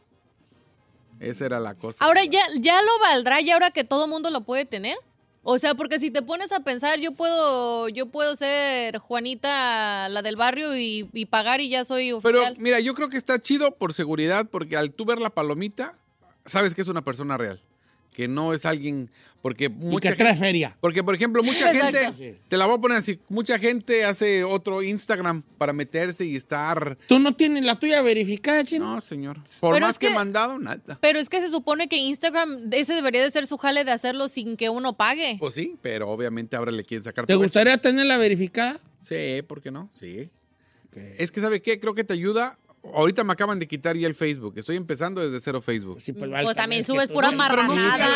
Esa era la cosa. Ahora ya, ya lo valdrá, ya ahora que todo mundo lo puede tener. O sea, porque si te pones a pensar, yo puedo, yo puedo ser Juanita, la del barrio, y, y pagar y ya soy Pero oficial. mira, yo creo que está chido por seguridad, porque al tú ver la palomita, sabes que es una persona real. Que no es alguien. Porque y mucha que trae gente. feria. Porque, por ejemplo, mucha Exacto. gente, te la voy a poner así, mucha gente hace otro Instagram para meterse y estar... ¿Tú no tienes la tuya verificada, chino? No, señor. Por Pero más es que, que- mandado, nada. Pero es que se supone que Instagram, ese debería de ser su jale de hacerlo sin que uno pague. Pues sí, pero obviamente ahora le quieren sacar ¿Te provecho. gustaría tenerla verificada? Sí, ¿por qué no? Sí. Es que, ¿sabe qué? Creo que te ayuda. Ahorita me acaban de quitar ya el Facebook. Estoy empezando desde cero Facebook. Sí, pues, Pues vale, también subes pura no marranada.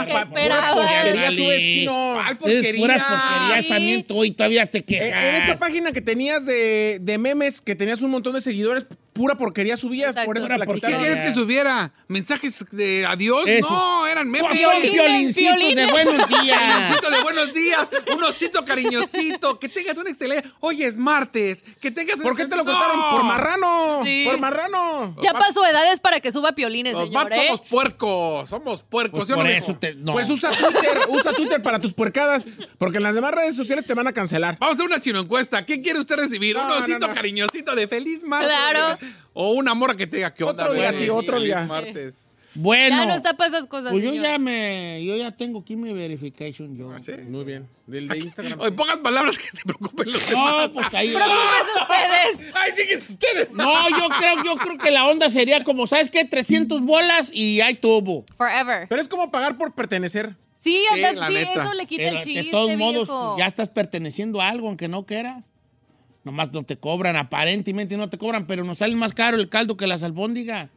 o ¿qué esperabas? pura porquería Dale. subes, chino. ¿Cuál Es porquería? puras porquerías Sí. también tú y todavía te Eh, quejas. en esa página que tenías de, de memes, que tenías un montón de seguidores, pura porquería subías, Exacto. por eso la ¿Qué quieres que subiera? ¿Mensajes de adiós? Eso. No, eran memes. Violines, violincitos de violines. buenos días. Cariñosito de buenos días, un osito cariñosito, que tengas un excelente. Hoy es martes, que tengas un ¿Por qué te lo contaron? ¡No! Por marrano. Sí. Por marrano. Ya pasó edades para que suba piolines, Los señor, ¿eh? somos puercos, somos puercos. Pues ¿sí o no, por eso te... No. Pues usa Twitter, usa Twitter para tus puercadas, porque en las demás redes sociales te van a cancelar. Vamos a hacer una chino encuesta. ¿Qué quiere usted recibir? No, ¿Un osito no, no. cariñosito de feliz martes? Claro. O una morra que te diga, ¿qué onda? Otro día, tío, otro día. martes. Bueno. Ya no está para esas cosas, Pues yo señor. ya me... Yo ya tengo aquí mi verification yo. Muy bien. Del de Instagram. Oye, pongas palabras que te preocupen los No, demás. pues ahí... Preocúpense ustedes. ¡Ay, chiques ustedes! No, yo creo, yo creo que la onda sería como, ¿sabes qué? 300 bolas y ahí tuvo. Forever. Pero es como pagar por pertenecer. Sí, o Sí, sí, eso le quita Pero el chiste, de todos modos, viejo. pues, ya estás perteneciendo a algo, aunque no quieras. Nomás no te cobran, aparentemente no te cobran, pero nos sale más caro el caldo que las albóndigas.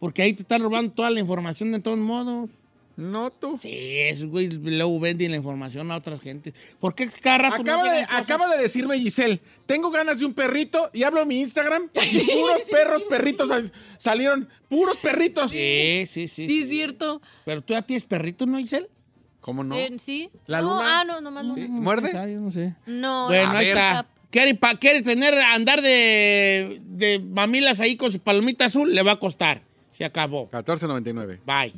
Porque ahí te están robando toda la información de todos modos. No tú. Sí, es, güey, luego venden la información a otras gentes. ¿Por qué cada rato no Acaba de, llegan cosas? acaba de decirme Giselle, tengo ganas de un perrito y hablo en mi Instagram y puros perros perritos sal- salieron, puros perritos. Sí, sí, sí. Sí, es sí. cierto. Pero tú ya tienes perrito, ¿no, Isel? ¿Cómo no? Eh, ¿Sí? La no, luna. Ah, no, nomás luna. ¿Muerde? Ah, yo no sé. No. Bueno, A ahí está. ¿Quiere, pa- quiere tener, andar de, de mamilas ahí con su palomita azul? Le va a costar. Se acabó. 14.99. Bye.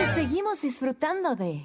Y seguimos disfrutando de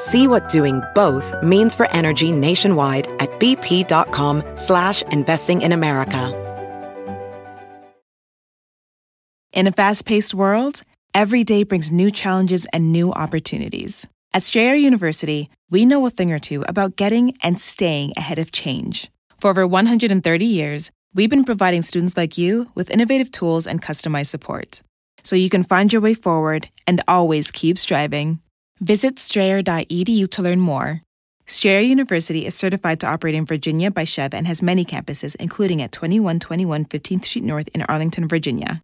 See what doing both means for energy nationwide at bp.com slash investing in America. In a fast paced world, every day brings new challenges and new opportunities. At Strayer University, we know a thing or two about getting and staying ahead of change. For over 130 years, we've been providing students like you with innovative tools and customized support. So you can find your way forward and always keep striving. Visit strayer.edu to learn more. Strayer University is certified to operate in Virginia by Chev and has many campuses, including at 2121 15th Street North in Arlington, Virginia.